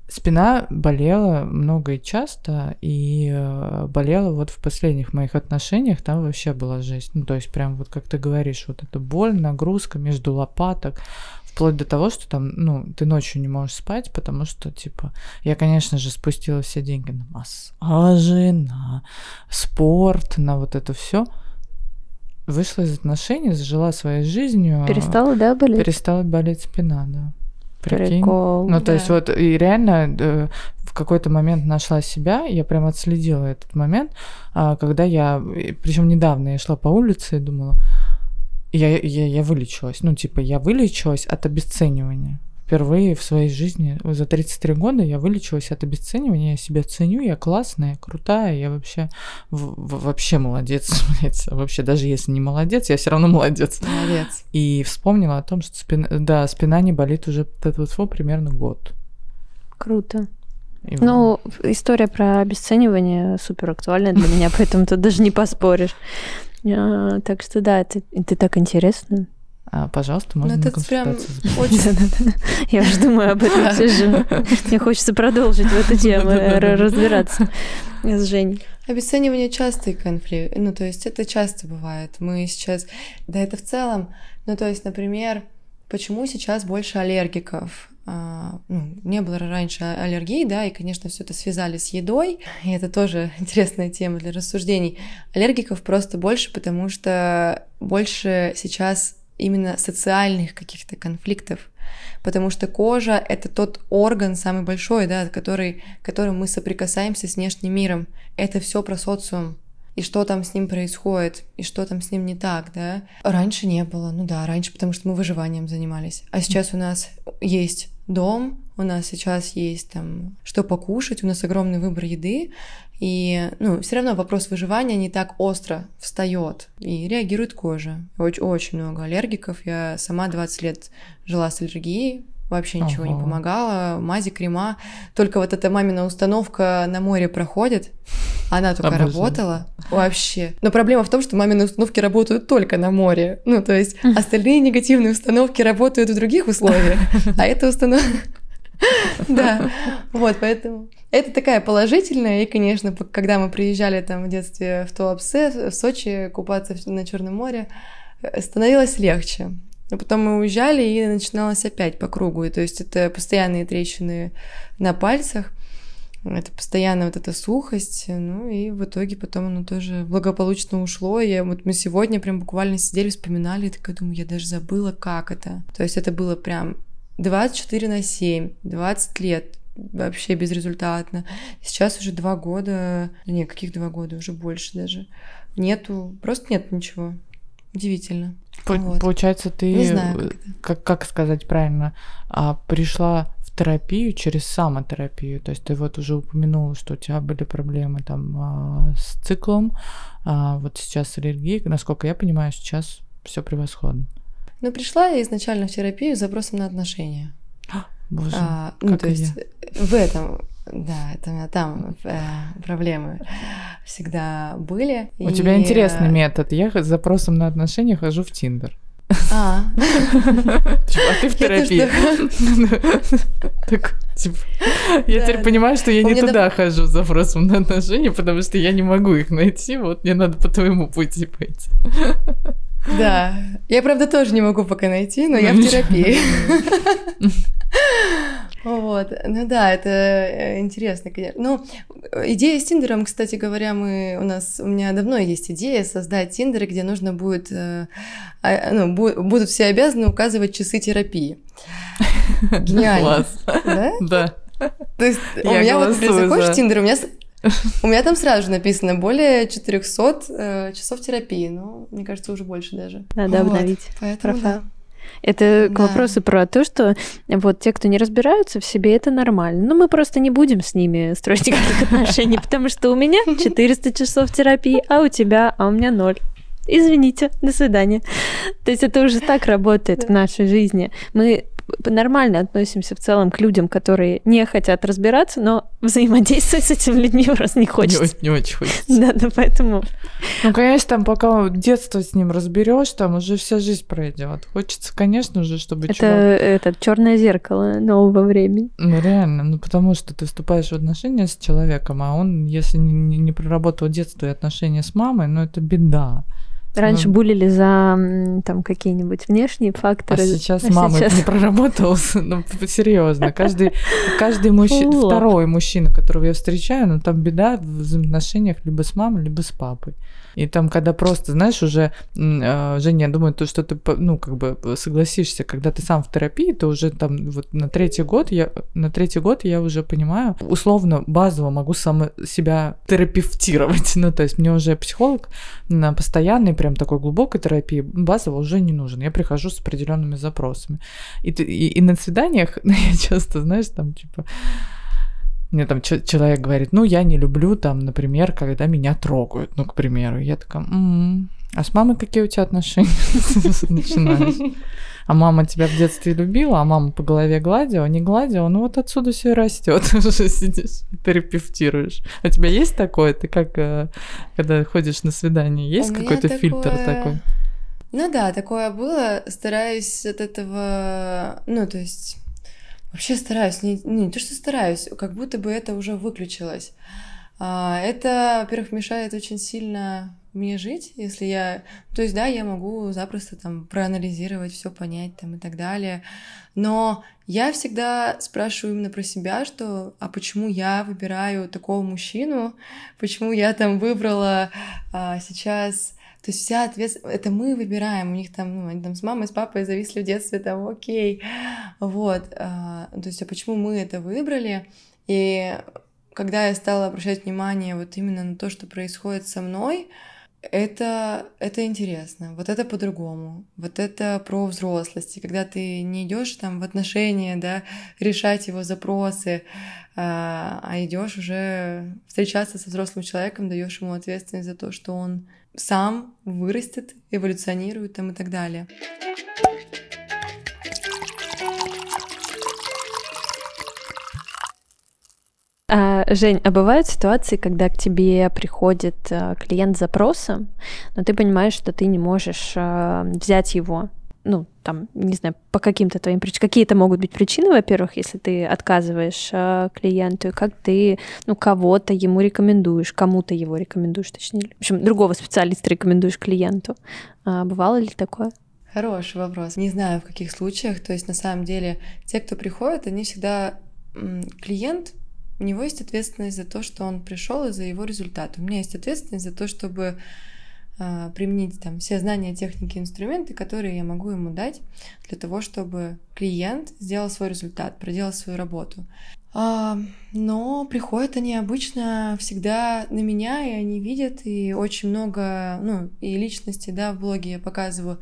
C: Спина болела много и часто, и э, болела вот в последних моих отношениях, там вообще была жесть. Ну, то есть прям вот как ты говоришь, вот эта боль, нагрузка между лопаток, вплоть до того, что там, ну, ты ночью не можешь спать, потому что, типа, я, конечно же, спустила все деньги на массажи, на спорт, на вот это все. Вышла из отношений, зажила своей жизнью.
B: Перестала, да, болеть?
C: Перестала болеть спина, да. Прикинь.
B: Прикол.
C: Ну, то
A: Да.
C: есть вот и реально э, в какой-то момент нашла себя, я прям отследила этот момент, а, когда я, причем недавно я шла по улице и думала, я, я, я вылечилась, ну, типа, я вылечилась от обесценивания. Впервые в своей жизни за 33 года я вылечилась от обесценивания, я себя ценю, я классная, крутая, я вообще вообще молодец, блядь. вообще даже если не молодец, я все равно молодец.
A: Молодец.
C: И вспомнила о том, что спина, да, спина не болит уже вот примерно год.
B: Круто.
C: И
B: Ну, история про обесценивание супер актуальна для меня, поэтому тут даже не поспоришь. А, Так что да, это, это так интересно.
C: А, пожалуйста,
A: Ну,
C: можно на
A: это прям очень...
B: Я уже думаю об этом сижу. Мне хочется продолжить в эту тему, разбираться с Женей.
A: Обесценивание частый конфликт. Ну, то есть это часто бывает. Мы сейчас... Да это в целом... Ну, то есть, например, почему сейчас больше аллергиков? А, ну, не было раньше аллергий, да, и, конечно, все это связали с едой, и это тоже интересная тема для рассуждений. Аллергиков просто больше, потому что больше сейчас именно социальных каких-то конфликтов, потому что кожа — это тот орган самый большой, да, который, которым мы соприкасаемся с внешним миром. Это все про социум и что там с ним происходит, и что там с ним не так, да. Раньше не было, ну да, раньше, потому что мы выживанием занимались. А сейчас у нас есть дом, у нас сейчас есть там что покушать, у нас огромный выбор еды, и, ну, все равно вопрос выживания не так остро встает и реагирует кожа. Очень, очень много аллергиков. Я сама 20 лет жила с аллергией, вообще ничего не
C: Ого.
A: помогало. Мази, крема. Только вот эта мамина установка на море проходит. Она только
C: Обожаю.
A: работала. Вообще. Но проблема в том, что мамины установки работают только на море. Ну, то есть остальные негативные установки работают в других условиях. А эта установка... Да, вот, поэтому это такая положительная, и, конечно, когда мы приезжали там в детстве в Туапсе, в Сочи, купаться на Черном море, э, становилось легче. Но потом мы уезжали, и начиналось опять по кругу. И то есть это постоянные трещины на пальцах, это постоянно вот эта сухость, ну и в итоге потом оно тоже благополучно ушло. И вот мы сегодня прям буквально сидели, вспоминали, и такая думаю, я даже забыла, как это. То есть это было прям 24 на 7, 20 лет вообще безрезультатно. Сейчас уже два года, не, каких два года, уже больше даже. Нету, просто нет ничего. Удивительно.
C: По-
A: Вот.
C: Получается, ты,
A: Не знаю, как
C: как, как сказать правильно, а, пришла в терапию через самотерапию. То есть ты вот уже упомянула, что у тебя были проблемы там а, с циклом, а, вот сейчас с аллергией. Насколько я понимаю, сейчас все превосходно.
A: Ну, пришла я изначально в терапию с запросом на отношения.
C: Боже,
A: А, ну,
C: как
A: то есть в этом, да, меня там э, проблемы всегда были.
C: У тебя
A: И,
C: интересный
A: э,
C: метод. Я с запросом на отношения хожу в Тиндер.
A: А,
C: Типа, а ты в
A: Я
C: терапии. Так, типа, я теперь понимаю, что я не туда хожу с запросом на отношения, потому что я не могу их найти. Вот мне надо по твоему пути пойти.
A: Да. Я, правда, тоже не могу пока найти, но я в терапии. Вот. Ну да, это э, интересно, конечно. Ну, идея с Тиндером, кстати говоря, мы у нас у меня давно есть идея создать Тиндеры, где нужно будет, э, а, ну, бу- будут все обязаны указывать часы терапии. Гениально.
C: Класс.
A: Да?
C: Да.
A: То есть у меня вот,
C: голосую
A: заходишь
C: за.
A: в Тиндер, у меня, у меня там сразу же написано более 400 э, часов терапии. Ну, мне кажется, уже больше даже.
B: Надо
A: Вот.
B: обновить
A: Поэтому, да.
B: Это да. к вопросу про то, что вот те, кто не разбираются в себе, это нормально. Но мы просто не будем с ними строить никаких отношений, потому что у меня 400 часов терапии, а у тебя, а у меня ноль извините, до свидания. То есть это уже так работает в нашей жизни. Мы нормально относимся в целом к людям, которые не хотят разбираться, но взаимодействовать с этими людьми просто не хочется.
C: Не, не очень хочется.
B: Да, да, поэтому...
C: Ну, конечно, там пока детство с ним разберешь, там уже вся жизнь пройдет. Хочется, конечно же, чтобы
B: Это, это черное зеркало нового времени.
C: Ну, реально, ну, потому что ты вступаешь в отношения с человеком, а он, если не, не, не проработал детство и отношения с мамой, ну, это беда.
B: Раньше ну, булили за там какие-нибудь внешние факторы.
C: А сейчас а мама сейчас... не проработала, ну серьезно. Каждый, каждый мужчина, второй мужчина, которого я встречаю, ну там беда в взаимоотношениях либо с мамой, либо с папой. И там, когда просто, знаешь, уже, э, Женя, я думаю, то, что ты, ну, как бы согласишься, когда ты сам в терапии, то уже там вот на третий год я, на третий год я уже понимаю, условно, базово могу сам себя терапевтировать. Ну, то есть мне уже психолог на постоянной, прям такой глубокой терапии базово уже не нужен. Я прихожу с определенными запросами. И, и, и на свиданиях я часто, знаешь, там, типа, мне там человек говорит, ну, я не люблю там, например, когда меня трогают, ну, к примеру. Я такая, м-м, а с мамой какие у тебя отношения начинаешь? А мама тебя в детстве любила, а мама по голове гладила, не гладила, ну вот отсюда все растет, уже сидишь, терапевтируешь. У тебя есть такое? Ты как, э, когда ходишь на свидание, есть какой-то фильтр такой?
A: Ну да, такое было. Стараюсь от этого, ну то есть Вообще стараюсь, не, не то, что стараюсь, как будто бы это уже выключилось. А, это, во-первых, мешает очень сильно мне жить, если я... То есть, да, я могу запросто там проанализировать, все понять там и так далее, но я всегда спрашиваю именно про себя, что а почему я выбираю такого мужчину, почему я там выбрала а, сейчас то есть вся ответственность, это мы выбираем, у них там, ну, они там с мамой, с папой зависли в детстве, там, окей, вот, а, то есть, а почему мы это выбрали, и когда я стала обращать внимание вот именно на то, что происходит со мной, это, это интересно, вот это по-другому, вот это про взрослость, когда ты не идешь там в отношения, да, решать его запросы, а, а идешь уже встречаться со взрослым человеком, даешь ему ответственность за то, что он сам вырастет, эволюционирует там и так далее.
B: А, Жень, а бывают ситуации, когда к тебе приходит а, клиент с запросом, но ты понимаешь, что ты не можешь а, взять его ну, там, не знаю, по каким-то твоим причинам. Какие-то могут быть причины, во-первых, если ты отказываешь э, клиенту, как ты, ну, кого-то ему рекомендуешь, кому-то его рекомендуешь, точнее. В общем, другого специалиста рекомендуешь клиенту. А, бывало ли такое?
A: Хороший вопрос. Не знаю, в каких случаях. То есть, на самом деле, те, кто приходит, они всегда... Клиент, у него есть ответственность за то, что он пришел и за его результат. У меня есть ответственность за то, чтобы применить там все знания, техники, инструменты, которые я могу ему дать для того, чтобы клиент сделал свой результат, проделал свою работу. А, но приходят они обычно всегда на меня, и они видят, и очень много, ну, и личности, да, в блоге я показываю.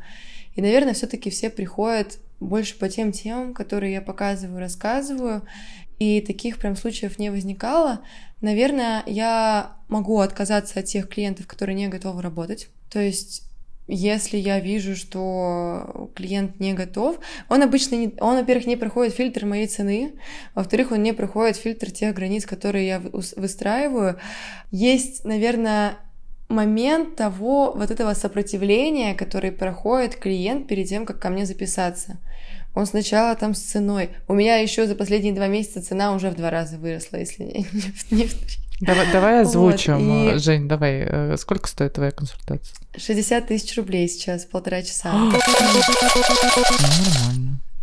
A: И, наверное, все-таки все приходят больше по тем темам, которые я показываю, рассказываю. И таких прям случаев не возникало. Наверное, я могу отказаться от тех клиентов, которые не готовы работать. То есть если я вижу, что клиент не готов, он обычно не, он, во-первых, не проходит фильтр моей цены, во-вторых, он не проходит фильтр тех границ, которые я выстраиваю. Есть, наверное, момент того вот этого сопротивления, который проходит клиент перед тем, как ко мне записаться. Он сначала там с ценой. У меня еще за последние два месяца цена уже в два раза выросла, если не, не в три.
C: Давай, давай озвучим, вот, и... Жень, давай. Э, сколько стоит твоя консультация?
A: 60 тысяч рублей сейчас, полтора часа.
C: Нормально.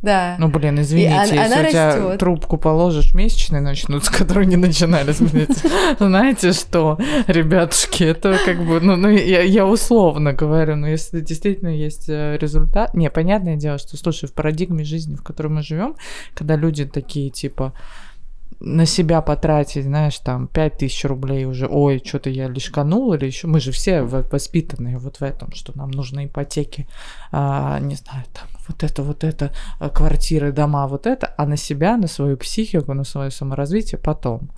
A: Да.
C: Ну, блин, извините, и если она у тебя растет. трубку положишь, месячные начнутся, которые не начинались. Знаете что, ребятушки, это как бы, ну, ну я, я условно говорю, но если действительно есть э, результат... Не, понятное дело, что, слушай, в парадигме жизни, в которой мы живем, когда люди такие, типа, на себя потратить, знаешь, там, 5000 рублей уже, ой, что-то я лишканул или еще, мы же все воспитанные вот в этом, что нам нужны ипотеки, а, не знаю, там, вот это, вот это, э, квартиры, дома, вот это, а на себя, на свою психику, на свое саморазвитие потом.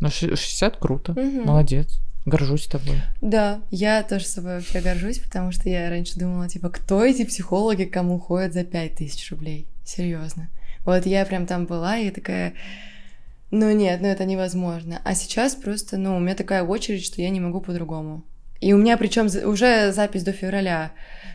C: Ну, 60 круто, угу. молодец. Горжусь тобой.
A: Да, я тоже собой вообще горжусь, потому что я раньше думала, типа, кто эти психологи, кому ходят за 5000 рублей? Серьезно. Вот я прям там была и такая, ну нет, ну это невозможно. А сейчас просто, ну, у меня такая очередь, что я не могу по-другому. И у меня причем уже запись до февраля.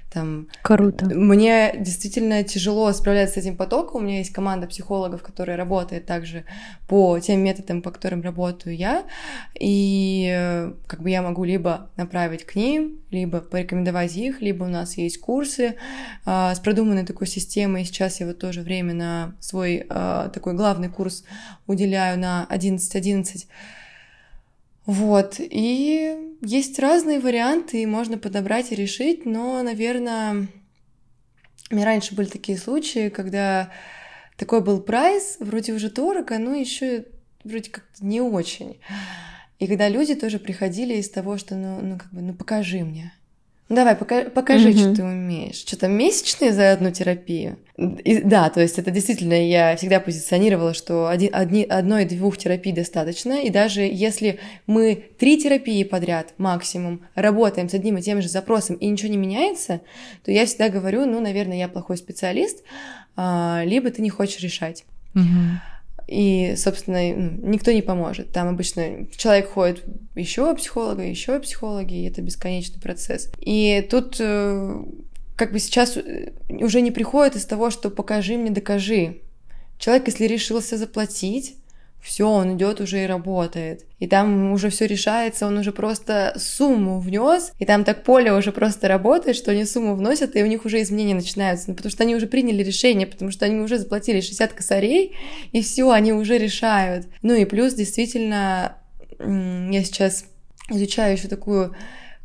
A: Там,
B: Круто.
A: Мне действительно тяжело справляться с этим потоком. У меня есть команда психологов, которая работает также по тем методам, по которым работаю я. И э, как бы я могу либо направить к ним, либо порекомендовать их, либо у нас есть курсы а, с продуманной такой системой. Сейчас я вот тоже время на свой а, такой главный курс уделяю на 11.11. 11 вот, и есть разные варианты, и можно подобрать и решить, но, наверное, у меня раньше были такие случаи, когда такой был прайс, вроде уже дорого, но еще вроде как-то не очень. И когда люди тоже приходили из того, что, ну, ну как бы, ну покажи мне. Давай, пока, покажи, угу. что ты умеешь. Что то месячные за одну терапию? И, да, то есть это действительно я всегда позиционировала, что один, одни, одной-двух терапий достаточно, и даже если мы три терапии подряд максимум работаем с одним и тем же запросом и ничего не меняется, то я всегда говорю, ну, наверное, я плохой специалист, а, либо ты не хочешь решать. Угу и, собственно, ну, никто не поможет. Там обычно человек ходит еще психолога, еще психологи, и это бесконечный процесс. И тут э, как бы сейчас э, уже не приходит из того, что покажи мне, докажи. Человек, если решился заплатить, все, он идет уже и работает. И там уже все решается, он уже просто сумму внес, и там так поле уже просто работает, что они сумму вносят, и у них уже изменения начинаются. Ну, потому что они уже приняли решение, потому что они уже заплатили 60 косарей, и все, они уже решают. Ну и плюс, действительно, я сейчас изучаю еще такую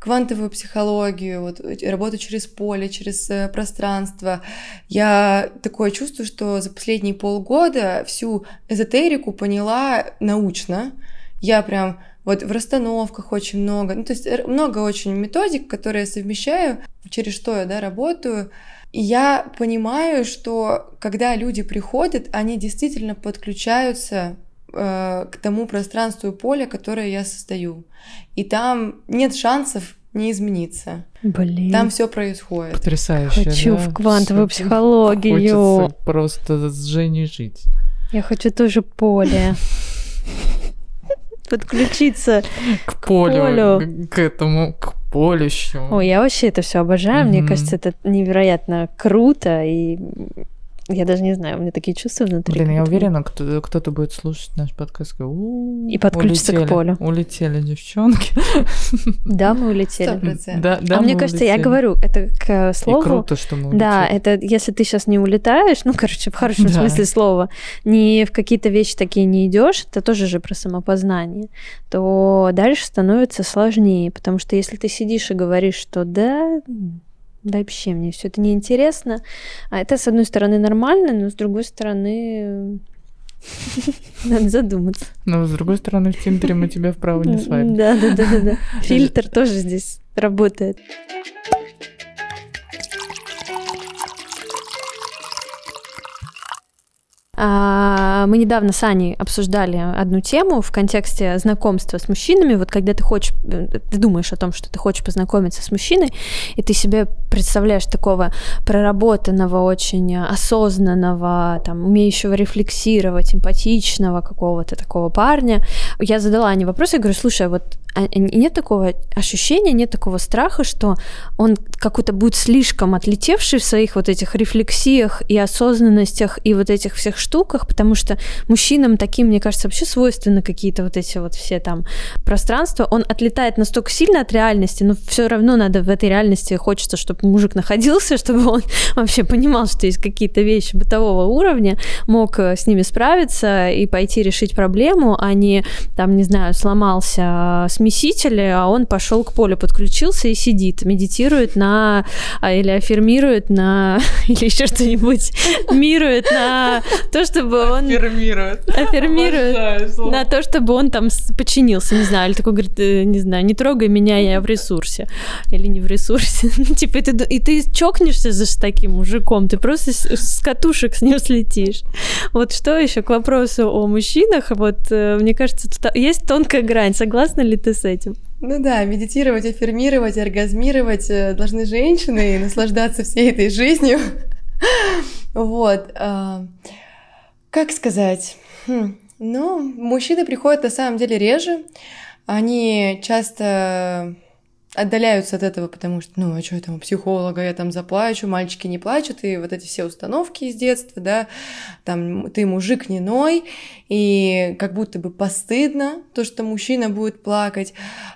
A: квантовую психологию, вот, работу через поле, через э, пространство. Я такое чувство, что за последние полгода всю эзотерику поняла научно. Я прям вот в расстановках очень много, ну то есть много очень методик, которые я совмещаю, через что я да, работаю. И я понимаю, что когда люди приходят, они действительно подключаются э, к тому пространству и полю, которое я создаю. И там нет шансов не измениться.
B: Блин.
A: Там все происходит.
C: Потрясающе.
B: Хочу
C: да?
B: в квантовую Всё психологию.
C: Хочется просто с Женей жить.
B: Я хочу тоже поле. Подключиться
C: к полю, к этому, к полющу.
B: Ой, я вообще это все обожаю. Мне кажется, это невероятно круто и я даже не знаю, у меня такие чувства внутри.
C: Блин, я уверена, кто- кто-то будет слушать наш подкаст
B: и подключится
C: улетели,
B: к полю.
C: Улетели девчонки.
B: Да, мы улетели.
C: Да, да,
B: а мне кажется, я говорю, это к слову. И
C: круто, что мы улетели.
B: Да, это если ты сейчас не улетаешь, ну, короче, в хорошем да. смысле слова, не в какие-то вещи такие не идешь, это тоже же про самопознание, то дальше становится сложнее, потому что если ты сидишь и говоришь, что да, вообще мне все это неинтересно. А это, с одной стороны, нормально, но с другой стороны, надо задуматься.
C: Но с другой стороны, в Тиндере мы тебя вправо не свайпим.
B: Да, да, да, да. Фильтр тоже здесь работает. Мы недавно с Аней обсуждали одну тему в контексте знакомства с мужчинами. Вот когда ты хочешь, э, ты думаешь о том, что ты хочешь познакомиться с мужчиной, и ты себе представляешь такого проработанного, очень осознанного, там, умеющего рефлексировать, эмпатичного какого-то такого парня. Я задала Ане вопрос, я говорю, слушай, а вот а, нет такого ощущения, нет такого страха, что он какой-то будет слишком отлетевший в своих вот этих рефлексиях и осознанностях и вот этих всех штуках, потому что мужчинам таким, мне кажется, вообще свойственны какие-то вот эти вот все там пространства. Он отлетает настолько сильно от реальности, но все равно надо в этой реальности хочется, чтобы мужик находился, чтобы он вообще понимал, что есть какие-то вещи бытового уровня, мог э, с ними справиться и пойти решить проблему, а не там, не знаю, сломался с смесители, а он пошел к полю, подключился и сидит, медитирует на а, или аффирмирует на или еще что-нибудь, мирует на то, чтобы он
C: Аффирмирует.
B: аффирмирует на то, чтобы он там подчинился, не знаю, или такой говорит, э, не знаю, не трогай меня, я в ресурсе или не в ресурсе, Ну, типа и ты, и ты чокнешься за таким мужиком, ты просто с, катушек с ним слетишь. Вот что еще к вопросу о мужчинах, вот э, мне кажется, тут есть тонкая грань, согласна ли ты с этим?
A: Ну да, медитировать, аффирмировать, оргазмировать э, должны женщины и наслаждаться всей этой жизнью. Вот. а, Как сказать? Хм, Ну, мужчины приходят на самом деле реже. Они часто отдаляются от этого, потому что, ну, а что я там у психолога, я там заплачу, мальчики не плачут, и вот эти все установки из детства, да, там ты мужик не ной, и как будто бы постыдно то, что мужчина будет плакать,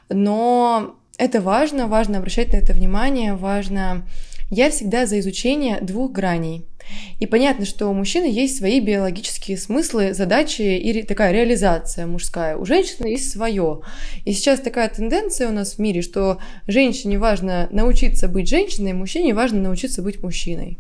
A: но это важно, важно обращать на это внимание, важно... Я всегда за изучение двух граней. И понятно, что у мужчины есть свои биологические смыслы, задачи и такая реализация мужская. У женщины есть свое. И сейчас такая тенденция у нас в мире, что женщине важно научиться быть женщиной, мужчине важно научиться быть мужчиной.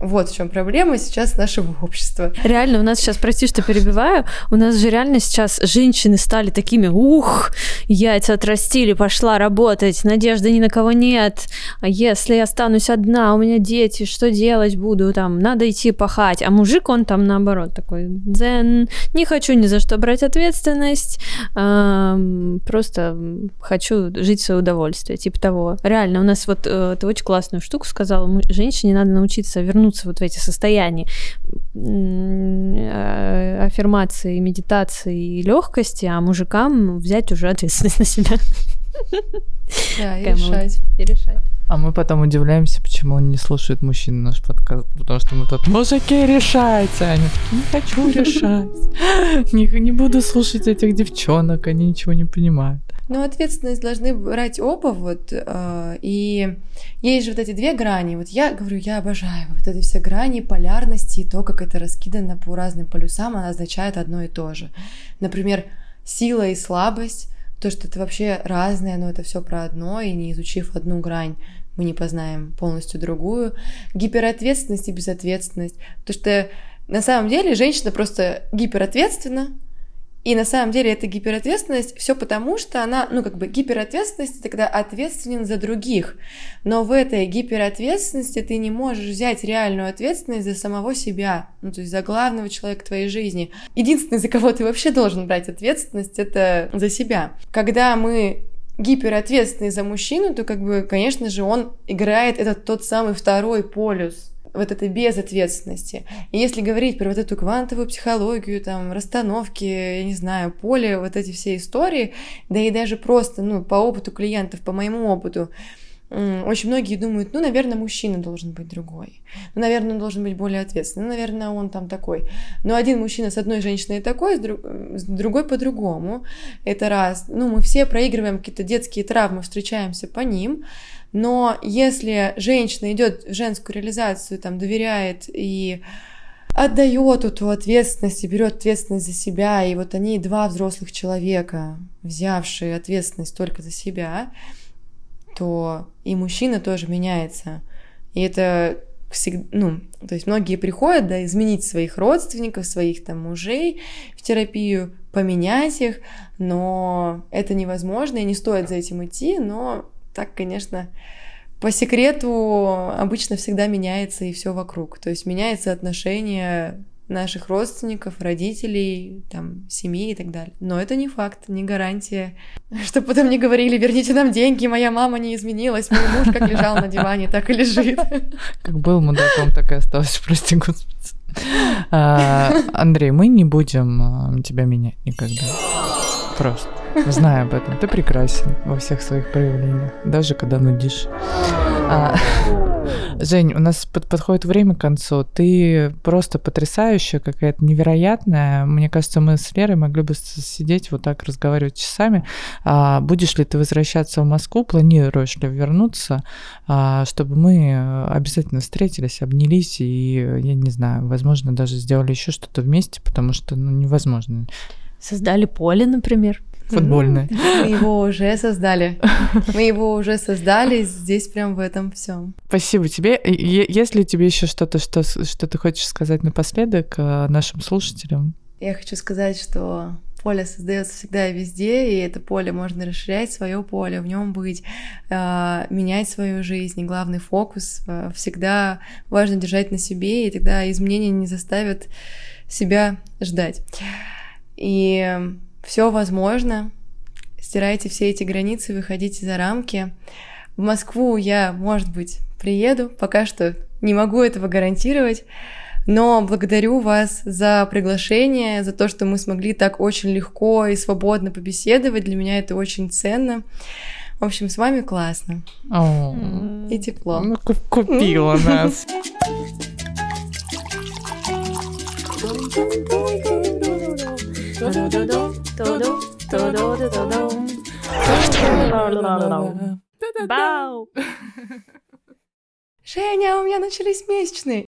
A: Вот в чем проблема сейчас нашего общества.
B: Реально, у нас сейчас, прости, что перебиваю, у нас же реально сейчас женщины стали такими, ух, яйца отрастили, пошла работать, надежды ни на кого нет, а если я останусь одна, у меня дети, что делать буду, там, надо идти пахать, а мужик, он там наоборот такой, дзен, не хочу ни за что брать ответственность, ам, просто хочу жить в свое удовольствие, типа того. Реально, у нас вот э, ты очень классную штуку сказала, женщине надо научиться вернуться вот в эти состояния э, аффирмации, медитации и легкости, а мужикам взять уже ответственность на себя
A: Да, и решать.
B: и решать.
C: А мы потом удивляемся, почему он не слушает мужчин наш подкаст, потому что мы тут мужики решайте, а они такие, не хочу решать, не, не буду слушать этих девчонок, они ничего не понимают.
A: Но ответственность должны брать оба, вот, э, и есть же вот эти две грани. Вот я говорю, я обожаю вот эти все грани полярности и то, как это раскидано по разным полюсам, она означает одно и то же. Например, сила и слабость, то, что это вообще разное, но это все про одно, и не изучив одну грань, мы не познаем полностью другую. Гиперответственность и безответственность. То, что на самом деле женщина просто гиперответственна, и на самом деле эта гиперответственность все потому, что она, ну как бы гиперответственность, это когда ответственен за других. Но в этой гиперответственности ты не можешь взять реальную ответственность за самого себя, ну то есть за главного человека твоей жизни. Единственный, за кого ты вообще должен брать ответственность, это за себя. Когда мы гиперответственный за мужчину, то как бы, конечно же, он играет этот тот самый второй полюс вот этой безответственности. И если говорить про вот эту квантовую психологию, там, расстановки, я не знаю, поле, вот эти все истории, да и даже просто, ну, по опыту клиентов, по моему опыту, очень многие думают, ну, наверное, мужчина должен быть другой. Ну, наверное, он должен быть более ответственный. Ну, наверное, он там такой. Но один мужчина с одной женщиной такой, с, друг- с другой по-другому. Это раз. Ну, мы все проигрываем какие-то детские травмы, встречаемся по ним. Но если женщина идет в женскую реализацию, там, доверяет и отдает эту ответственность и берет ответственность за себя, и вот они два взрослых человека, взявшие ответственность только за себя, то и мужчина тоже меняется. И это всегда, ну, то есть многие приходят, да, изменить своих родственников, своих там мужей в терапию, поменять их, но это невозможно, и не стоит за этим идти, но так, конечно, по секрету обычно всегда меняется и все вокруг. То есть меняется отношение наших родственников, родителей, там, семьи и так далее. Но это не факт, не гарантия. Чтобы потом не говорили, верните нам деньги, моя мама не изменилась, мой муж как лежал на диване, так и лежит.
C: Как был мудаком, так и остался, прости господи. А, Андрей, мы не будем а, тебя менять никогда. Просто. Знай об этом. Ты прекрасен во всех своих проявлениях, даже когда нудишь. А, Жень, у нас под- подходит время к концу. Ты просто потрясающая, какая-то невероятная. Мне кажется, мы с Лерой могли бы сидеть вот так разговаривать часами. А, будешь ли ты возвращаться в Москву? Планируешь ли вернуться? а, чтобы мы э, обязательно встретились, обнялись и, я не знаю, возможно, даже сделали еще что-то вместе, потому что ну, невозможно.
B: Создали поле, например.
C: Футбольное.
A: Мы его уже создали. Мы его уже создали здесь прям в этом всем.
C: Спасибо тебе. Если тебе еще что-то, что, что ты хочешь сказать напоследок э, нашим слушателям?
A: Я хочу сказать, что поле создается всегда и везде, и это поле можно расширять, свое поле, в нем быть, э, менять свою жизнь. И главный фокус э, всегда важно держать на себе, и тогда изменения не заставят себя ждать. И все возможно. Стирайте все эти границы, выходите за рамки. В Москву я, может быть, приеду, пока что не могу этого гарантировать. Но благодарю вас за приглашение, за то, что мы смогли так очень легко и свободно побеседовать. Для меня это очень ценно. В общем, с вами классно. И тепло.
C: Ну, купила нас.
A: Женя, у меня начались месячные.